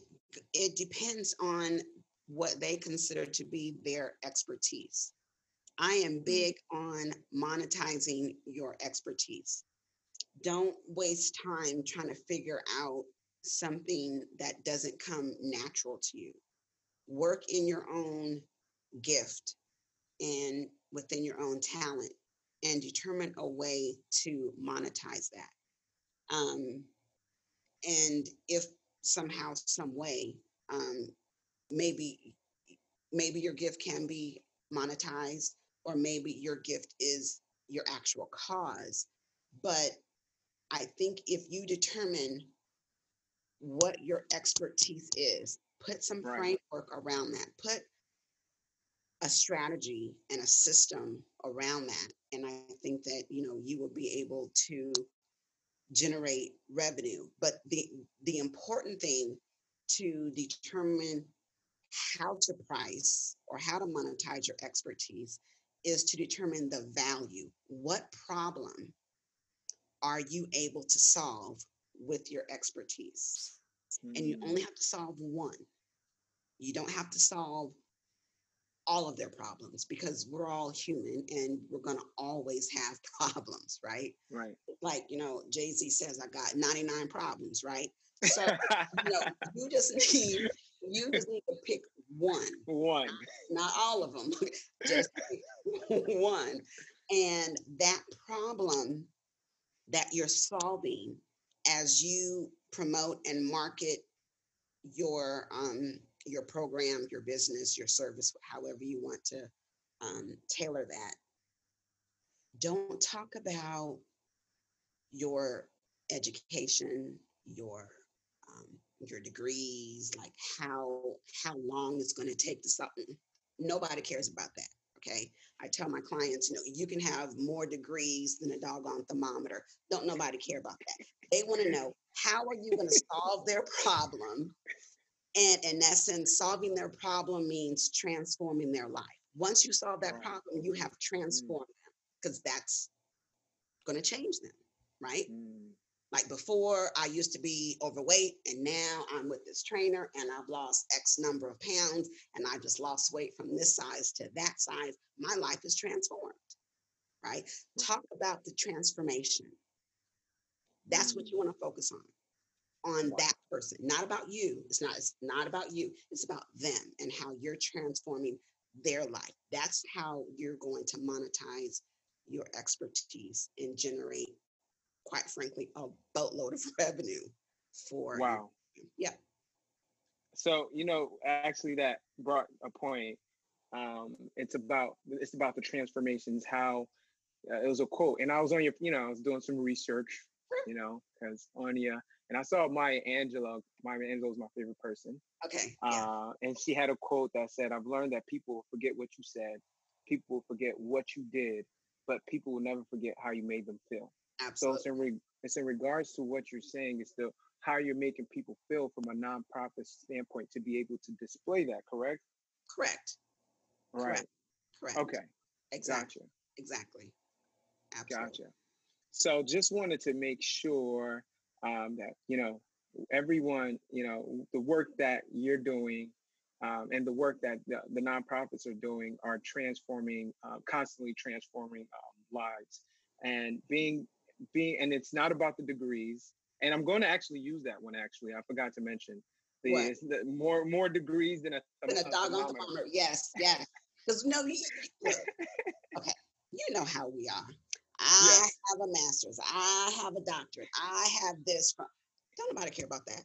it depends on what they consider to be their expertise. I am mm-hmm. big on monetizing your expertise. Don't waste time trying to figure out something that doesn't come natural to you. Work in your own gift and within your own talent and determine a way to monetize that. Um, and if somehow, some way, um, maybe maybe your gift can be monetized, or maybe your gift is your actual cause. But I think if you determine what your expertise is. Put some right. framework around that. Put a strategy and a system around that. And I think that, you know, you will be able to generate revenue. But the the important thing to determine how to price or how to monetize your expertise is to determine the value. What problem are you able to solve with your expertise. Mm. And you only mm. have to solve one. You don't have to solve all of their problems because we're all human and we're going to always have problems, right? Right. Like, you know, Jay Z says, I got 99 problems, right? So, you know, you just need, you just need to pick one. One. Not, not all of them, just one. And that problem that you're solving as you promote and market your um, your program, your business, your service, however you want to um, tailor that. Don't talk about your education, your um, your degrees, like how how long it's going to take to something. Nobody cares about that. Okay. I tell my clients, you know, you can have more degrees than a doggone thermometer. Don't nobody care about that. They want to know how are you going to solve their problem? And in essence, solving their problem means transforming their life. Once you solve that problem, you have mm. transformed them because that's going to change them, right? Mm. Like before, I used to be overweight, and now I'm with this trainer, and I've lost X number of pounds, and I just lost weight from this size to that size. My life is transformed, right? Talk about the transformation. That's what you want to focus on on that person, not about you. It's not, it's not about you. It's about them and how you're transforming their life. That's how you're going to monetize your expertise and generate, quite frankly, a boatload of revenue for wow. Yeah. So, you know, actually that brought a point. Um, it's about it's about the transformations, how uh, it was a quote. And I was on your, you know, I was doing some research, you know, because Anya and I saw Maya Angelou. Maya Angelou is my favorite person. Okay. Yeah. Uh, and she had a quote that said, "I've learned that people forget what you said, people forget what you did, but people will never forget how you made them feel." Absolutely. So it's in, re- it's in regards to what you're saying. It's the how you're making people feel from a nonprofit standpoint to be able to display that. Correct. Correct. Right. Correct. Okay. Exactly. Gotcha. Exactly. Absolutely. Gotcha. so just wanted to make sure um, that you know everyone, you know, the work that you're doing um, and the work that the, the, nonprofits are doing are transforming, uh, constantly transforming um, lives, and being being, and it's not about the degrees. And I'm going to actually use that one. Actually, I forgot to mention the, the more more degrees than a, than a, a doggone thermometer. Yes, yes. Because no, you, okay, you know how we are. I yes. have a master's. I have a doctorate. I have this. From, don't nobody care about that.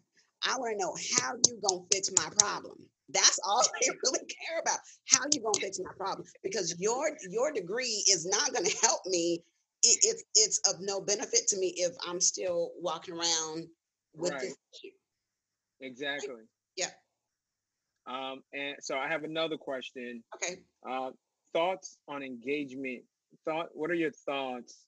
I want to know how you gonna fix my problem. That's all they really care about. How you gonna fix my problem? Because your your degree is not gonna help me. It, it's it's of no benefit to me if I'm still walking around with right. this issue. Exactly. Yeah. Um, and so I have another question. Okay. Uh, thoughts on engagement. Thought. What are your thoughts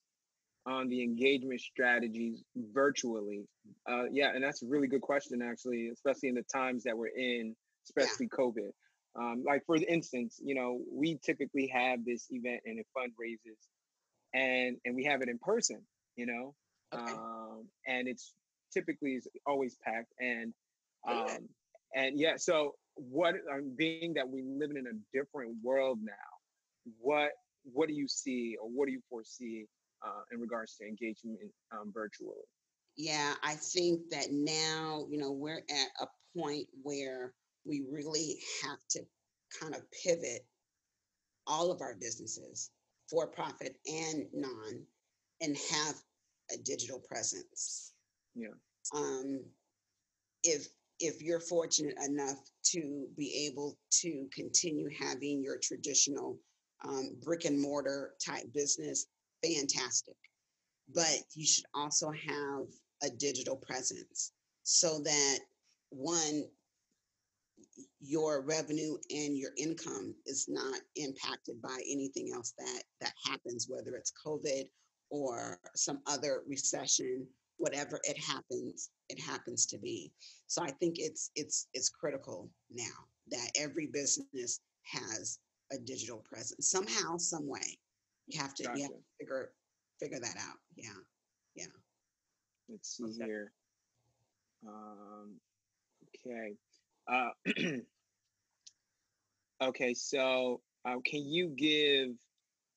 on the engagement strategies virtually? Uh, yeah, and that's a really good question, actually, especially in the times that we're in, especially yeah. COVID. Um, like for instance, you know, we typically have this event and it fundraises, and and we have it in person, you know, okay. um, and it's typically is always packed, and um, and yeah, so what um, being that we living in a different world now, what what do you see or what do you foresee uh, in regards to engagement um, virtually? Yeah, I think that now, you know, we're at a point where we really have to kind of pivot all of our businesses, for profit and non, and have a digital presence. Yeah. Um, if if you're fortunate enough to be able to continue having your traditional um, brick and mortar type business, fantastic. But you should also have a digital presence so that one, your revenue and your income is not impacted by anything else that that happens, whether it's COVID or some other recession, whatever it happens, it happens to be. So I think it's it's it's critical now that every business has a digital presence somehow, some way. You have to, gotcha. you have to figure figure that out. Yeah. Yeah. Let's see okay. here. Um, okay. Uh, okay. So, uh, can you give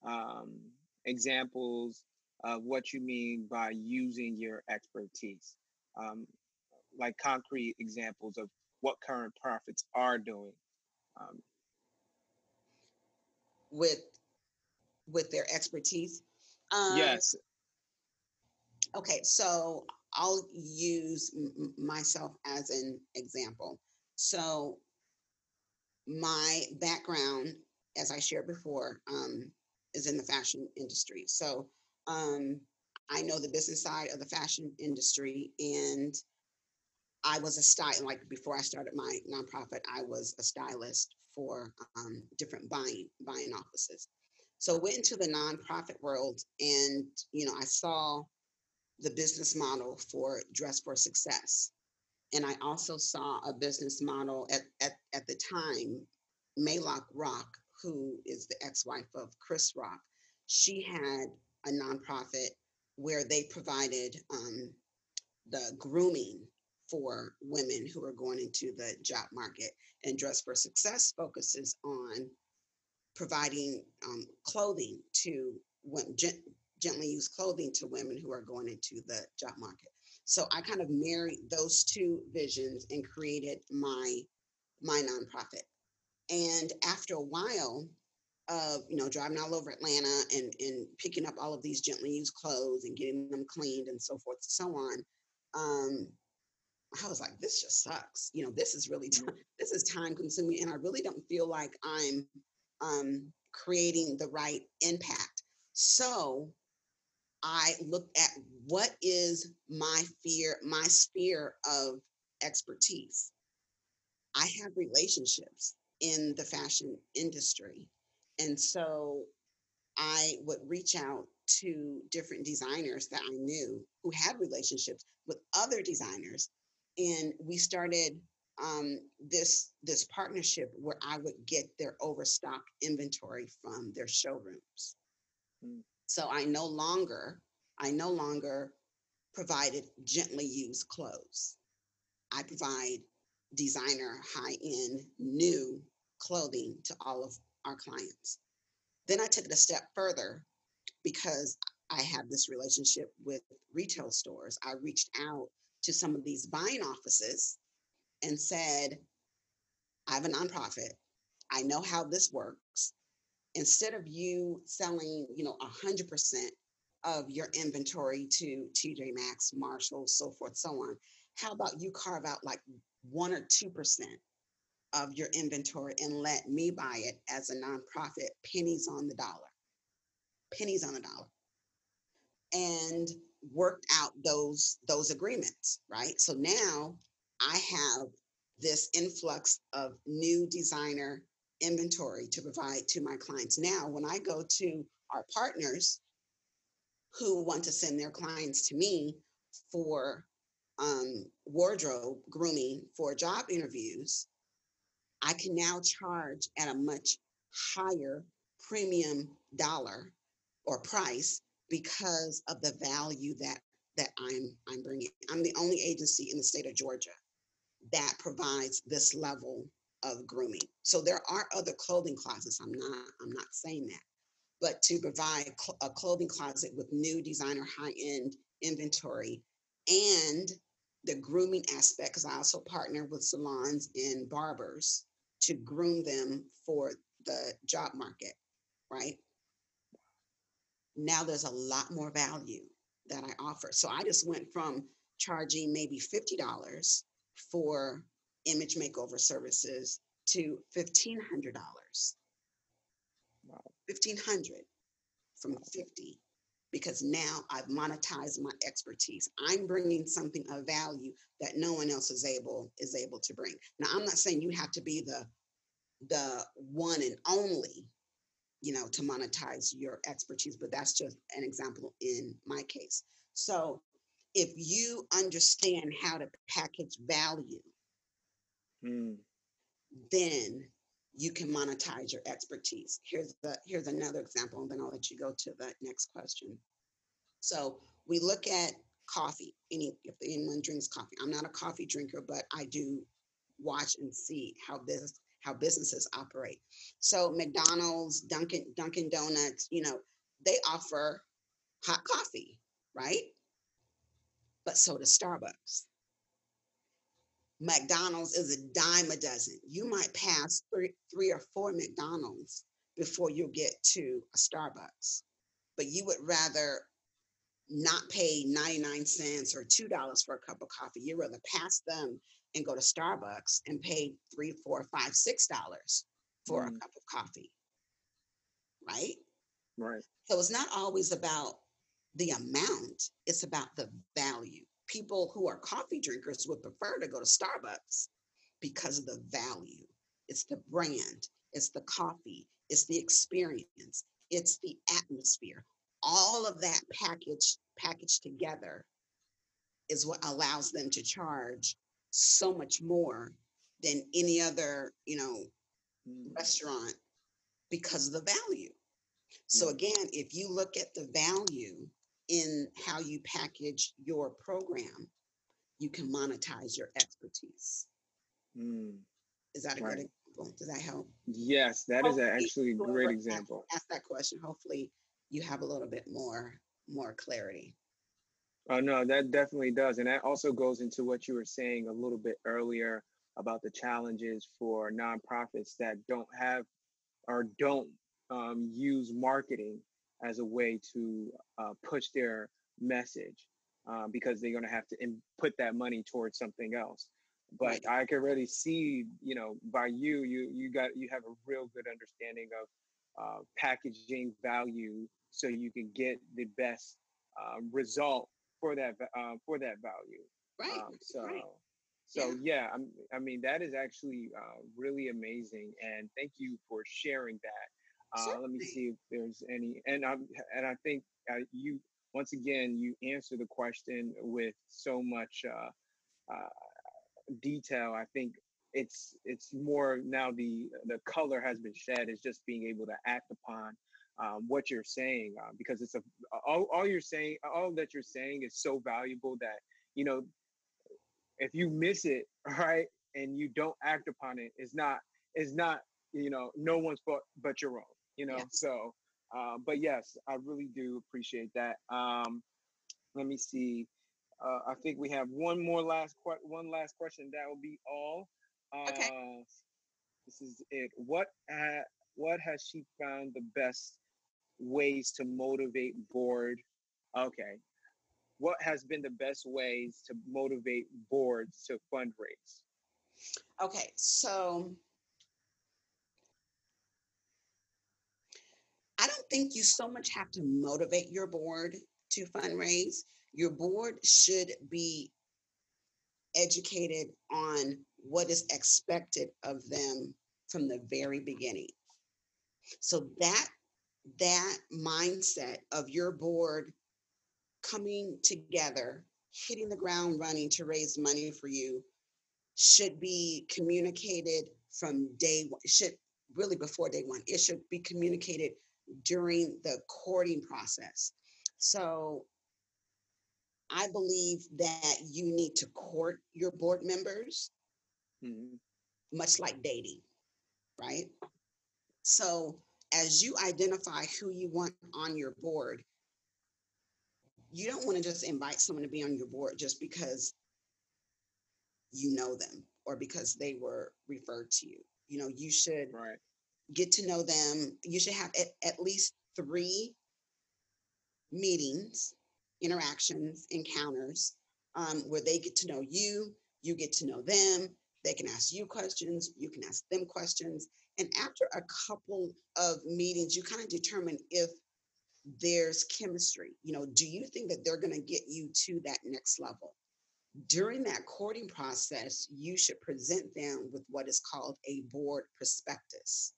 um, examples of what you mean by using your expertise? Um, like concrete examples of what current profits are doing. Um, with with their expertise. Um, yes. Okay, so I'll use m- myself as an example. So, my background, as I shared before, um, is in the fashion industry. So, um, I know the business side of the fashion industry, and I was a style like before I started my nonprofit. I was a stylist for um, different buying buying offices. So went into the nonprofit world and, you know, I saw the business model for Dress for Success. And I also saw a business model at, at, at the time, Malaak Rock, who is the ex-wife of Chris Rock. She had a nonprofit where they provided um, the grooming for women who are going into the job market. And Dress for Success focuses on providing um, clothing to women, gent- gently used clothing to women who are going into the job market. So I kind of married those two visions and created my my nonprofit. And after a while of you know driving all over Atlanta and and picking up all of these gently used clothes and getting them cleaned and so forth and so on, um, I was like, this just sucks. You know, this is really t- this is time consuming, and I really don't feel like I'm um, creating the right impact. So I looked at what is my fear, my sphere of expertise. I have relationships in the fashion industry. And so I would reach out to different designers that I knew who had relationships with other designers. And we started um, this this partnership where I would get their overstock inventory from their showrooms. Mm. So I no longer I no longer provided gently used clothes. I provide designer, high end, new clothing to all of our clients. Then I took it a step further because I have this relationship with retail stores. I reached out to some of these buying offices and said, I have a nonprofit. I know how this works. Instead of you selling, you know, 100% of your inventory to TJ Maxx, Marshall, so forth, so on, how about you carve out like one or 2% of your inventory and let me buy it as a nonprofit, pennies on the dollar, pennies on the dollar, and worked out those those agreements, right? So now I have this influx of new designer inventory to provide to my clients. Now, when I go to our partners who want to send their clients to me for um, wardrobe grooming for job interviews, I can now charge at a much higher premium dollar or price because of the value that that I'm I'm bringing. I'm the only agency in the state of Georgia that provides this level of grooming. So there are other clothing closets. I'm not I'm not saying that, but to provide cl- a clothing closet with new designer high end inventory and the grooming aspect, because I also partner with salons and barbers to groom them for the job market, right? Now there's a lot more value that I offer. So I just went from charging maybe $50 for image makeover services to $1,500. Wow. 1500 from 50 because now I've monetized my expertise. I'm bringing something of value that no one else is able is able to bring. Now I'm not saying you have to be the the one and only, you know, to monetize your expertise, but that's just an example in my case. So if you understand how to package value, Mm, then you can monetize your expertise. Here's the here's another example, and then I'll let you go to the next question. So we look at coffee. Any if anyone drinks coffee, I'm not a coffee drinker, but I do watch and see how business how businesses operate. So McDonald's, Dunkin' Dunkin' Donuts, you know, they offer hot coffee, right? But so does Starbucks. McDonald's is a dime a dozen. You might pass three, three or four McDonald's before you get to a Starbucks, but you would rather not pay 99 cents or $2 for a cup of coffee. You'd rather pass them and go to Starbucks and pay three, four, five, six dollars for a Mm. cup of coffee. Right? right. So it's not always about the amount, it's about the value. People who are coffee drinkers would prefer to go to Starbucks because of the value. It's the brand, it's the coffee, it's the experience, it's the atmosphere. All of that package packaged together is what allows them to charge so much more than any other, you know, Mm, restaurant because of the value. So again, if you look at the value in how you package your program, you can monetize your expertise. mm. Is that a Right. good example? Does that help? Yes, that is Hopefully, actually a great example. Ask that question. Hopefully you have a little bit more, more clarity. Oh no, that definitely does, and that also goes into what you were saying a little bit earlier about the challenges for nonprofits that don't have or don't um, use marketing as a way to uh, push their message uh, because they're going to have to in- put that money towards something else. But I can really see, you know, by you, you you got you have a real good understanding of uh, packaging value, so you can get the best uh, result for that uh, for that value. Right. Um, so, right. so Yeah. yeah, I'm, I mean that is actually uh, really amazing, and thank you for sharing that. Uh, let me see if there's any, and I'm, and I think uh, you once again you answer the question with so much uh, uh, detail. I think it's it's more now the the color has been shed. is just being able to act upon um, what you're saying uh, because it's a all, all you're saying all that you're saying is so valuable that you know if you miss it right and you don't act upon it it's not it's not you know no one's fault but your own you know yeah. so uh, but yes i really do appreciate that um let me see uh, i think we have one more last que- one last question that will be all uh, okay. this is it what uh, what has she found the best ways to motivate board okay what has been the best ways to motivate boards to fundraise? Okay so i don't think you so much have to motivate your board to fundraise. Your board should be educated on what is expected of them from the very beginning. So that that mindset of your board coming together, hitting the ground running to raise money for you should be communicated from day one, should really before day one. It should be communicated during the courting process. So I believe that you need to court your board members, mm-hmm. much like dating, right? So as you identify who you want on your board, you don't want to just invite someone to be on your board just because you know them or because they were referred to you. You know, you should right. get to know them. You should have at, at least three meetings, interactions, encounters um, where they get to know you, you get to know them. They can ask you questions, you can ask them questions, and after a couple of meetings, you kind of determine if there's chemistry. You know, do you think that they're going to get you to that next level? During that courting process, you should present them with what is called a board prospectus.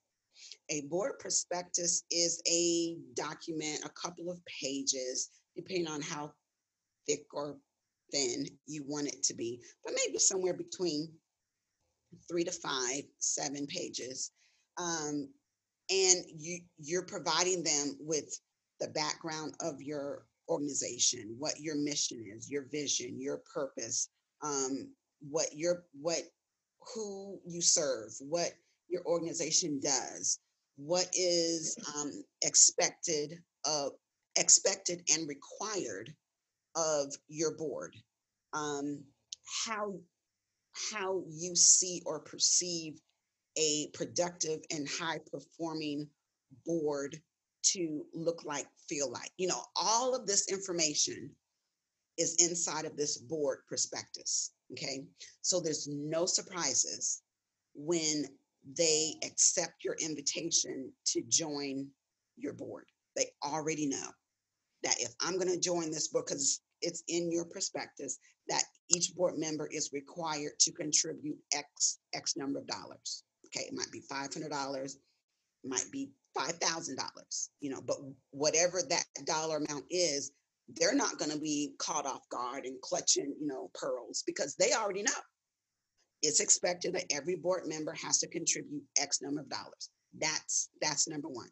A board prospectus is a document, a couple of pages, depending on how thick or thin you want it to be, but maybe somewhere between three to five, seven pages um, and you you're providing them with the background of your organization, what your mission is, your vision, your purpose, um, what your what who you serve, what your organization does, what is um, expected of expected and required of your board, um, how how you see or perceive a productive and high performing board to look like, feel like. You know, all of this information is inside of this board prospectus. Okay. So there's no surprises when they accept your invitation to join your board. They already know that if I'm going to join this board, because it's in your prospectus, that each board member is required to contribute X X number of dollars. Okay, it might be $500, might be $5,000, you know, but whatever that dollar amount is, they're not going to be caught off guard and clutching, you know, pearls because they already know. It's expected that every board member has to contribute X number of dollars. That's that's number one.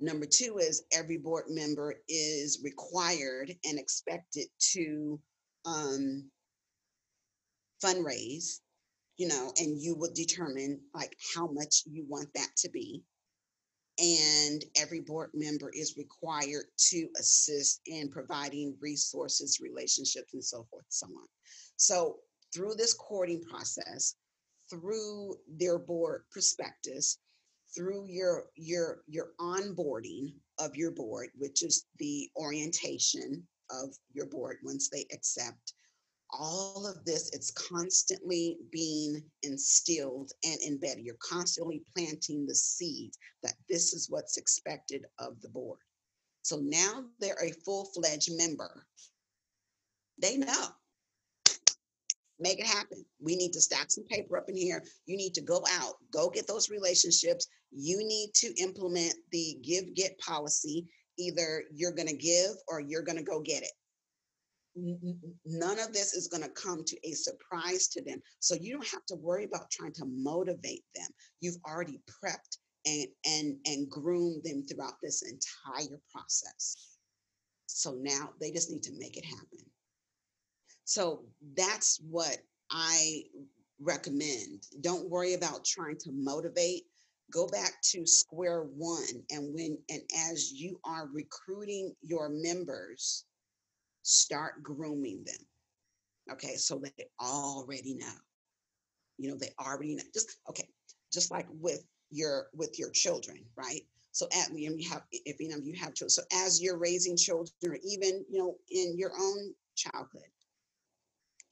Number two is every board member is required and expected to um, fundraise you know, and you will determine like how much you want that to be. And every board member is required to assist in providing resources, relationships, and so forth, so on. So through this courting process, through their board prospectus, through your your your onboarding of your board, which is the orientation of your board once they accept, all of this, it's constantly being instilled and embedded. You're constantly planting the seed that this is what's expected of the board. So now they're a full fledged member. They know. Make it happen. We need to stack some paper up in here. You need to go out, go get those relationships. You need to implement the give get policy. Either you're going to give or you're going to go get it none of this is going to come to a surprise to them. So you don't have to worry about trying to motivate them. You've already prepped and and and groomed them throughout this entire process. So now they just need to make it happen. So that's what I recommend. Don't worry about trying to motivate. Go back to square one. And when and as you are recruiting your members, start grooming them. Okay, so they already know. You know, they already know. Just okay, just like with your with your children, right? So at you have if you know you have children. So as you're raising children, or even you know in your own childhood,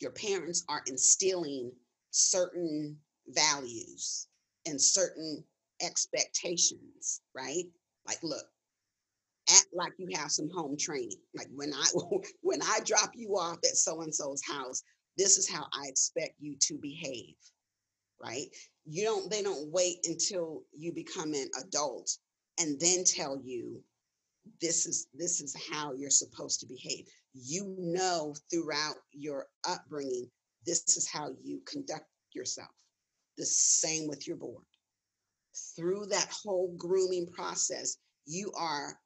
your parents are instilling certain values and certain expectations, right? Like, look, act like you have some home training. Like when I when I drop you off at so and so's house, this is how I expect you to behave, right? You don't. They don't wait until you become an adult and then tell you this is this is how you're supposed to behave. You know throughout your upbringing, this is how you conduct yourself. The same with your board. Through that whole grooming process, you are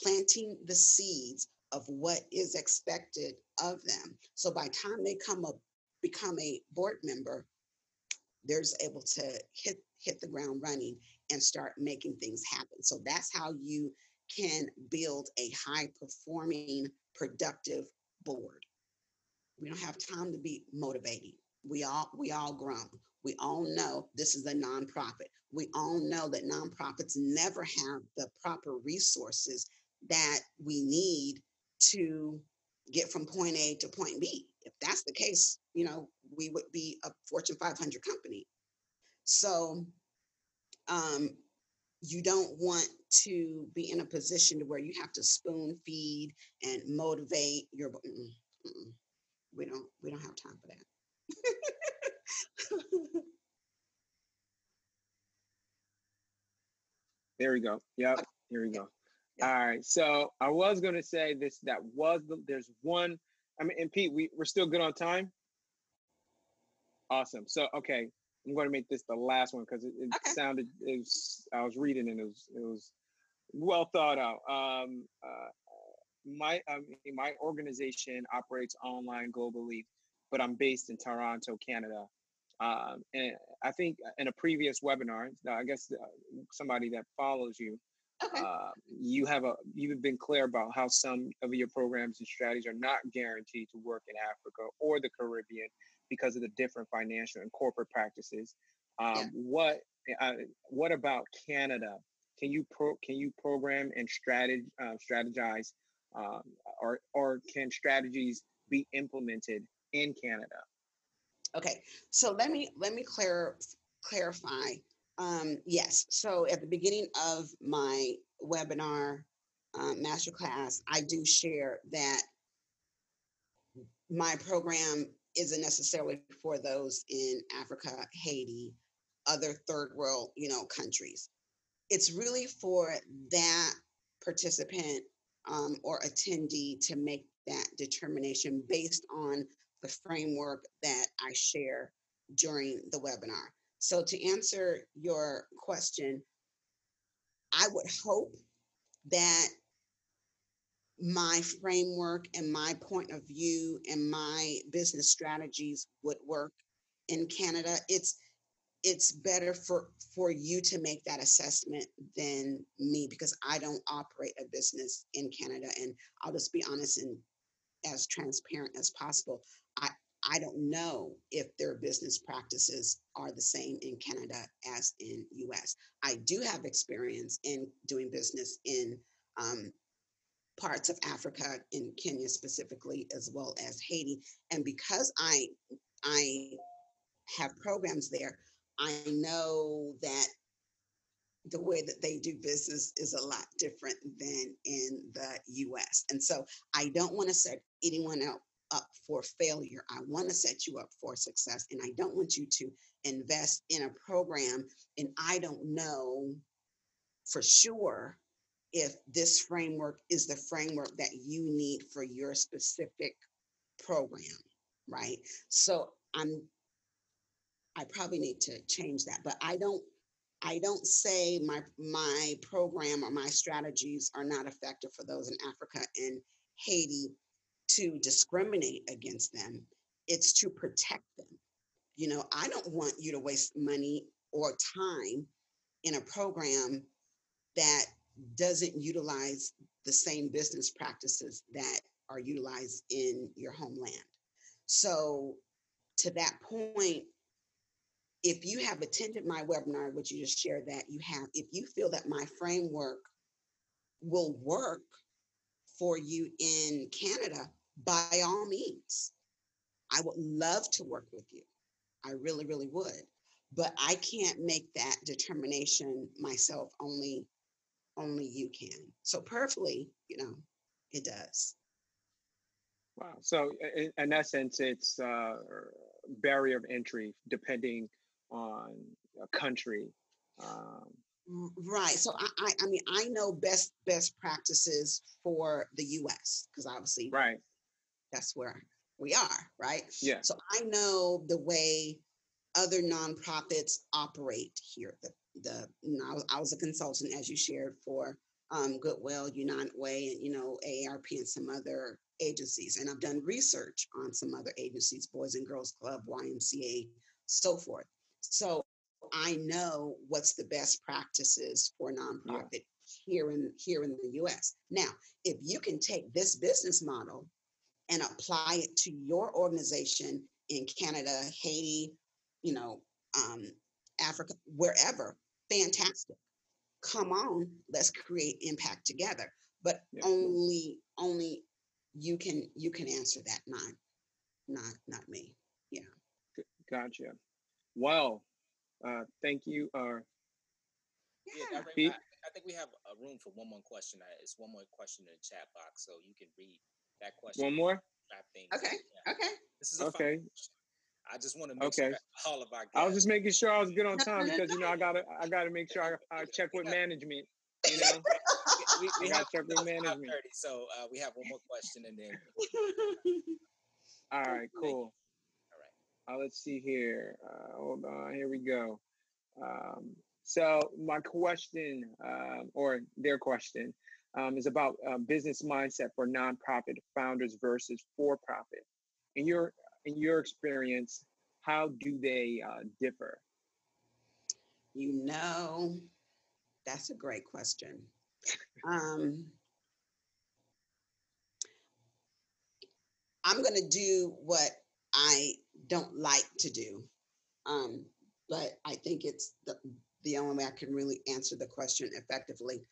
planting the seeds of what is expected of them. So by time they come up, become a board member, they're able to hit hit the ground running and start making things happen. So that's how you can build a high performing, productive board. We don't have time to be motivating. We all we all grown. We all know this is a nonprofit. We all know that nonprofits never have the proper resources that we need to get from point A to point B. If that's the case, you know, we would be a Fortune 500 company. So, um, you don't want to be in a position to where you have to spoon feed and motivate your. Mm-mm, mm-mm. We don't. We don't have time for that. there we go. Yep. Here we go. All right. So I was going to say this. That was the. There's one. I mean, and Pete, we we're still good on time. Awesome. So okay, I'm going to make this the last one because it, it okay. sounded. It was. I was reading and it was. It was well thought out. Um, uh, my I mean, my organization operates online globally, but I'm based in Toronto, Canada. Um, and I think in a previous webinar, I guess uh, somebody that follows you Okay. Uh, you have a you've been clear about how some of your programs and strategies are not guaranteed to work in Africa or the Caribbean because of the different financial and corporate practices. Um, yeah. What uh, what about Canada? Can you pro can you program and strategy uh, strategize, um, or or can strategies be implemented in Canada? Okay, so let me let me clar- clarify um, yes. So at the beginning of my webinar um, masterclass, I do share that my program isn't necessarily for those in Africa, Haiti, other third world, you know, countries. It's really for that participant um, or attendee to make that determination based on the framework that I share during the webinar. So, to answer your question, I would hope that my framework and my point of view and my business strategies would work in Canada. It's it's better for for you to make that assessment than me because I don't operate a business in Canada and I'll just be honest and as transparent as possible. I don't know if their business practices are the same in Canada as in US. I do have experience in doing business in um, parts of Africa, in Kenya specifically, as well as Haiti. And because I I have programs there, I know that the way that they do business is a lot different than in the US. And so I don't want to set anyone else up for failure. I want to set you up for success. And I don't want you to invest in a program and I don't know for sure if this framework is the framework that you need for your specific program, right? So I'm I probably need to change that, but I don't I don't say my my program or my strategies are not effective for those in Africa and Haiti to discriminate against them. It's to protect them. You know, I don't want you to waste money or time in a program that doesn't utilize the same business practices that are utilized in your homeland. So, to that point, if you have attended my webinar, which you just shared that you have, if you feel that my framework will work for you in Canada, by all means, I would love to work with you. I really, really would. But I can't make that determination myself. Only, only you can. So perfectly, you know, it does. Wow. So in, in essence, it's uh, barrier of entry depending on a country. Um, right. So I, I, I mean, I know best best practices for the U.S. because obviously, right, that's where we are, right? Yeah. So I know the way other nonprofits operate here. The the you know, I was, I was a consultant, as you shared, for um, Goodwill, United Way, and you know AARP and some other agencies, and I've done research on some other agencies, Boys and Girls Club, YMCA, so forth. So I know what's the best practices for nonprofit yeah. here in here in the US. Now, if you can take this business model and apply it to your organization in Canada, Haiti, you know, um, Africa, wherever, fantastic. Come on, let's create impact together. But yeah. only only you can you can answer that, not not not me. Yeah. Gotcha. Well, uh, thank you. Uh, yeah, I, I, think we have a room for one more question. It's one more question in the chat box, so you can read that question. One more. I think. Okay. Yeah. Okay. This is okay. I just want to make okay. sure all of our. Guests. I was just making sure I was good on time because you know I gotta I gotta make sure I, I check with management. You know, we, we, we have check with management. 30, so uh, we have one more question and then. all right. Cool. Uh, let's see here. Uh, hold on. Here we go. Um, so my question, um, or their question, um, is about uh, business mindset for nonprofit founders versus for-profit. In your in your experience, how do they uh, differ? You know, that's a great question. Um, I'm going to do what I don't like to do. Um, but I think it's the, the only way I can really answer the question effectively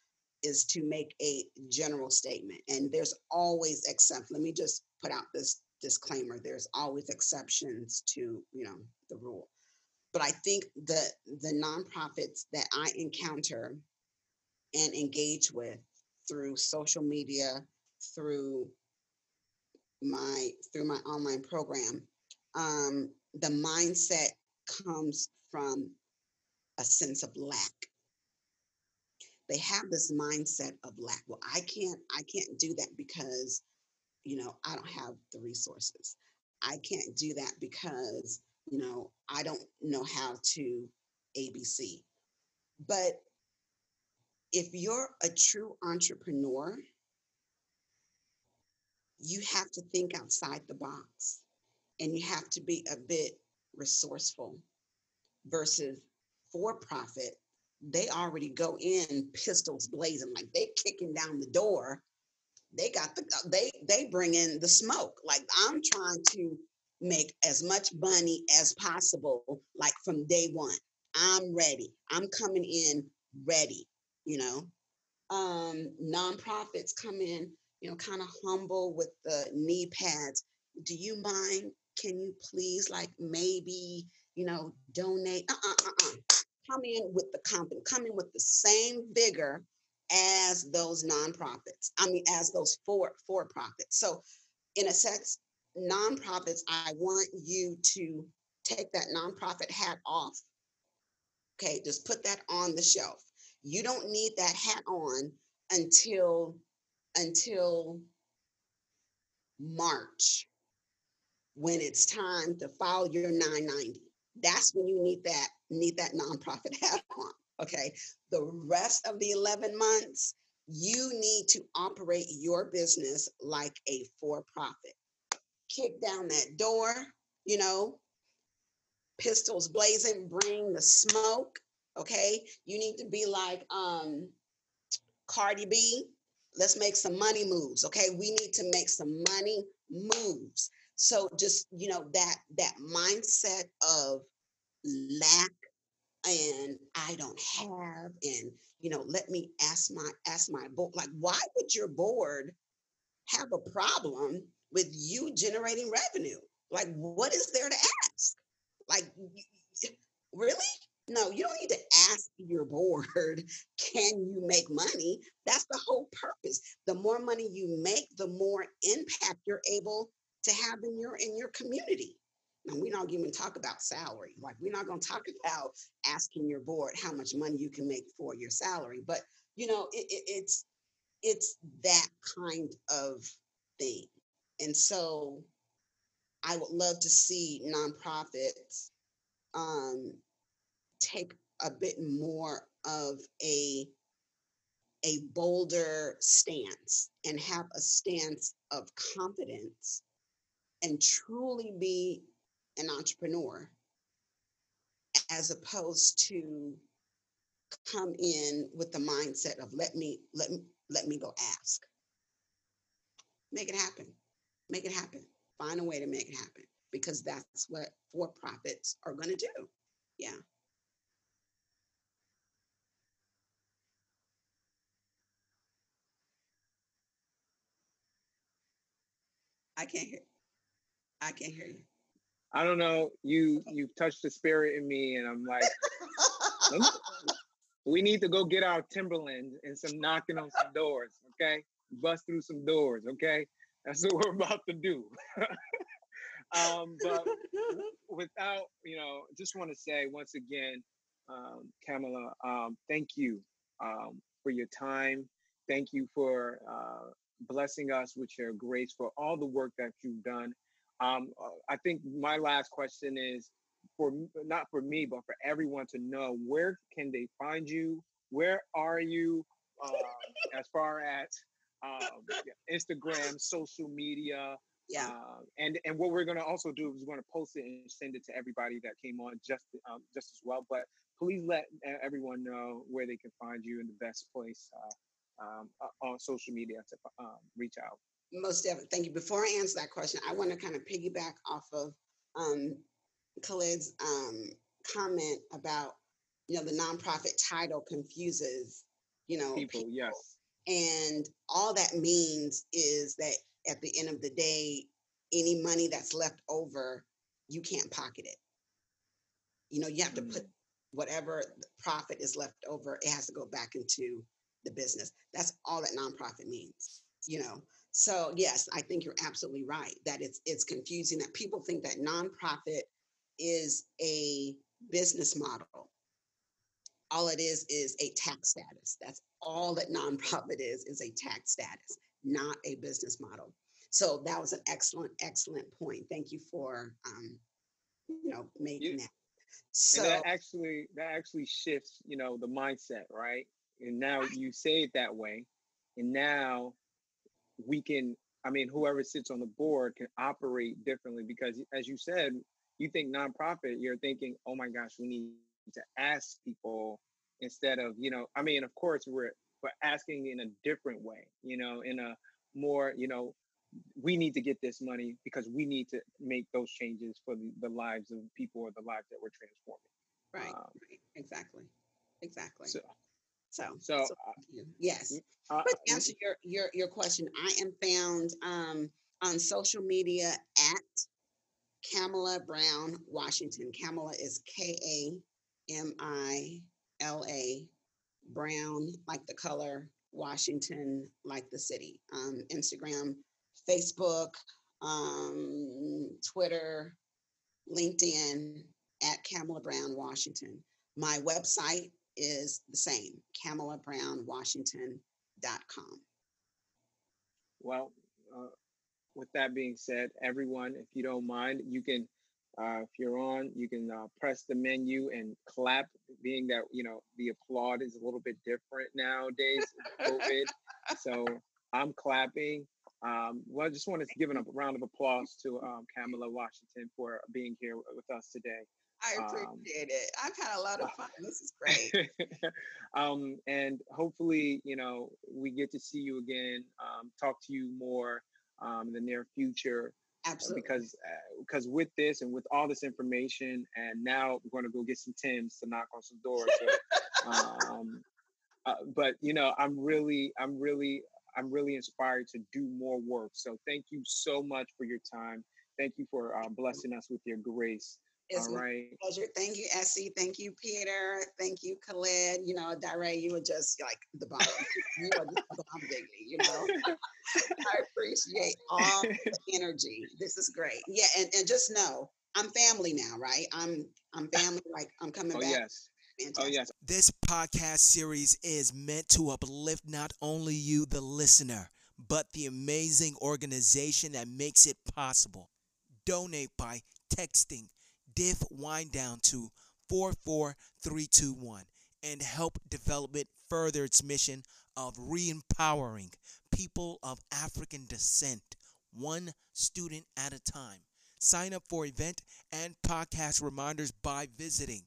is to make a general statement. And there's always except let me just put out this disclaimer. There's always exceptions to, you know, the rule. But I think the the nonprofits that I encounter and engage with through social media, through my through my online program um, the mindset comes from a sense of lack. They have this mindset of lack. Well i can't i can't do that because you know i don't have the resources. I can't do that because you know i don't know how to abc but if you're a true entrepreneur you have to think outside the box and you have to be a bit resourceful versus for profit they already go in pistols blazing like they kicking down the door. They got the they they bring in the smoke. Like i'm trying to make as much money as possible like from day one. I'm ready. I'm coming in ready you know? Um nonprofits come in you know kind of humble with the knee pads. Do you mind can you please like maybe you know donate uh-uh, uh-uh. come in with the company come in with the same vigor as those nonprofits i mean as those for for profits so in a sense nonprofits i want you to take that nonprofit hat off okay? Just put that on the shelf. You don't need that hat on until until march when it's time to file your 990. That's when you need that need that nonprofit hat on. Okay. The rest of the 11 months, you need to operate your business like a for profit. Kick down that door, you know, pistols blazing, bring the smoke. Okay. You need to be like um, Cardi B. Let's make some money moves. Okay. We need to make some money moves. So just, you know, that that mindset of lack and I don't have, and you know, let me ask my ask my board. Like, why would your board have a problem with you generating revenue? Like, what is there to ask? Like, really? No, you don't need to ask your board, can you make money? That's the whole purpose. The more money you make, the more impact you're able to have in your in your community. And we're not even talk about salary. Like we're not going to talk about asking your board how much money you can make for your salary. But you know, it, it, it's it's that kind of thing. And so I would love to see nonprofits um, take a bit more of a a bolder stance and have a stance of confidence and truly be an entrepreneur as opposed to come in with the mindset of let me let me let me go ask. Make it happen. Make it happen. Find a way to make it happen because that's what for profits are going to do. Yeah. I can't hear i can't hear you I don't know. You you've touched the spirit in me, and I'm like, we need to go get our Timberlands and some knocking on some doors. Okay, bust through some doors. Okay, that's what we're about to do. um, but without, you know, just want to say once again, um, Kamila, um, thank you um, for your time. Thank you for uh, blessing us with your grace for all the work that you've done um, uh, I think my last question is for not for me, but for everyone to know where can they find you? Where are you um, as far as um, Instagram, social media? Yeah. Uh, and and what we're gonna also do is we're gonna post it and send it to everybody that came on just um, just as well. But please let everyone know where they can find you in the best place uh, um, on social media to um, reach out. Most definitely. Thank you. Before I answer that question, I want to kind of piggyback off of um, Khalid's um, comment about, you know, the nonprofit title confuses, you know, people, people. Yes. And all that means is that at the end of the day, any money that's left over, you can't pocket it. You know, you have to put whatever profit is left over, it has to go back into the business. That's all that nonprofit means, you know. So yes, I think you're absolutely right that it's it's confusing that people think that nonprofit is a business model. All it is is a tax status. That's all that nonprofit is is a tax status, not a business model. So that was an excellent, excellent point. Thank you for um, you know making that. So that actually that actually shifts, you know, the mindset, right? And now you say it that way, and now we can i mean whoever sits on the board can operate differently because as you said you think nonprofit you're thinking oh my gosh we need to ask people instead of you know i mean of course we're we're asking in a different way you know in a more you know we need to get this money because we need to make those changes for the, the lives of people or the lives that we're transforming right, um, right. exactly exactly so so, so, so uh, yes. Uh, but to answer your, your your question, I am found um, on social media at Kamila Brown Washington. Kamila is K A M I L A Brown, like the color, Washington, like the city. Um, Instagram, Facebook, um, Twitter, LinkedIn at Kamila Brown Washington. My website is the same, KamilaBrownWashington.com. Well, uh, with that being said, everyone, if you don't mind, you can Uh, if you're on, you can uh, press the menu and clap. Being that you know the applaud is a little bit different nowadays, COVID. so I'm clapping. Um, well, I just want to give a round of applause to um, Kamila Washington for being here with us today. I um, appreciate um, it. I've had a lot of fun. This is great. um, and hopefully, you know, we get to see you again, um, talk to you more um, in the near future. Absolutely. Because uh, because with this and with all this information, and now we're going to go get some Tims to knock on some doors. So, um, uh, but you know, I'm really, I'm really, I'm really inspired to do more work. So thank you so much for your time. Thank you for uh, blessing us with your grace. It's All right. pleasure. Thank you, Essie. Thank you, Peter. Thank you, Khaled. You know, Dare, you were just like the bomb. you are the bomb, Biggie, you know. I appreciate all the energy. This is great. Yeah, and, and just know I'm family now, right? I'm I'm family, like I'm coming oh, back. Yes. Oh, Fantastic. Oh, yes. This podcast series is meant to uplift not only you, the listener, but the amazing organization that makes it possible. Donate by texting Diff Wind Down to 44321 and help Diffvelopment further its mission of re empowering people of African descent, one student at a time. Sign up for event and podcast reminders by visiting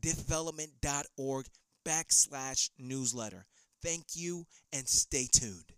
diffvelopment.org backslash newsletter. Thank you and stay tuned.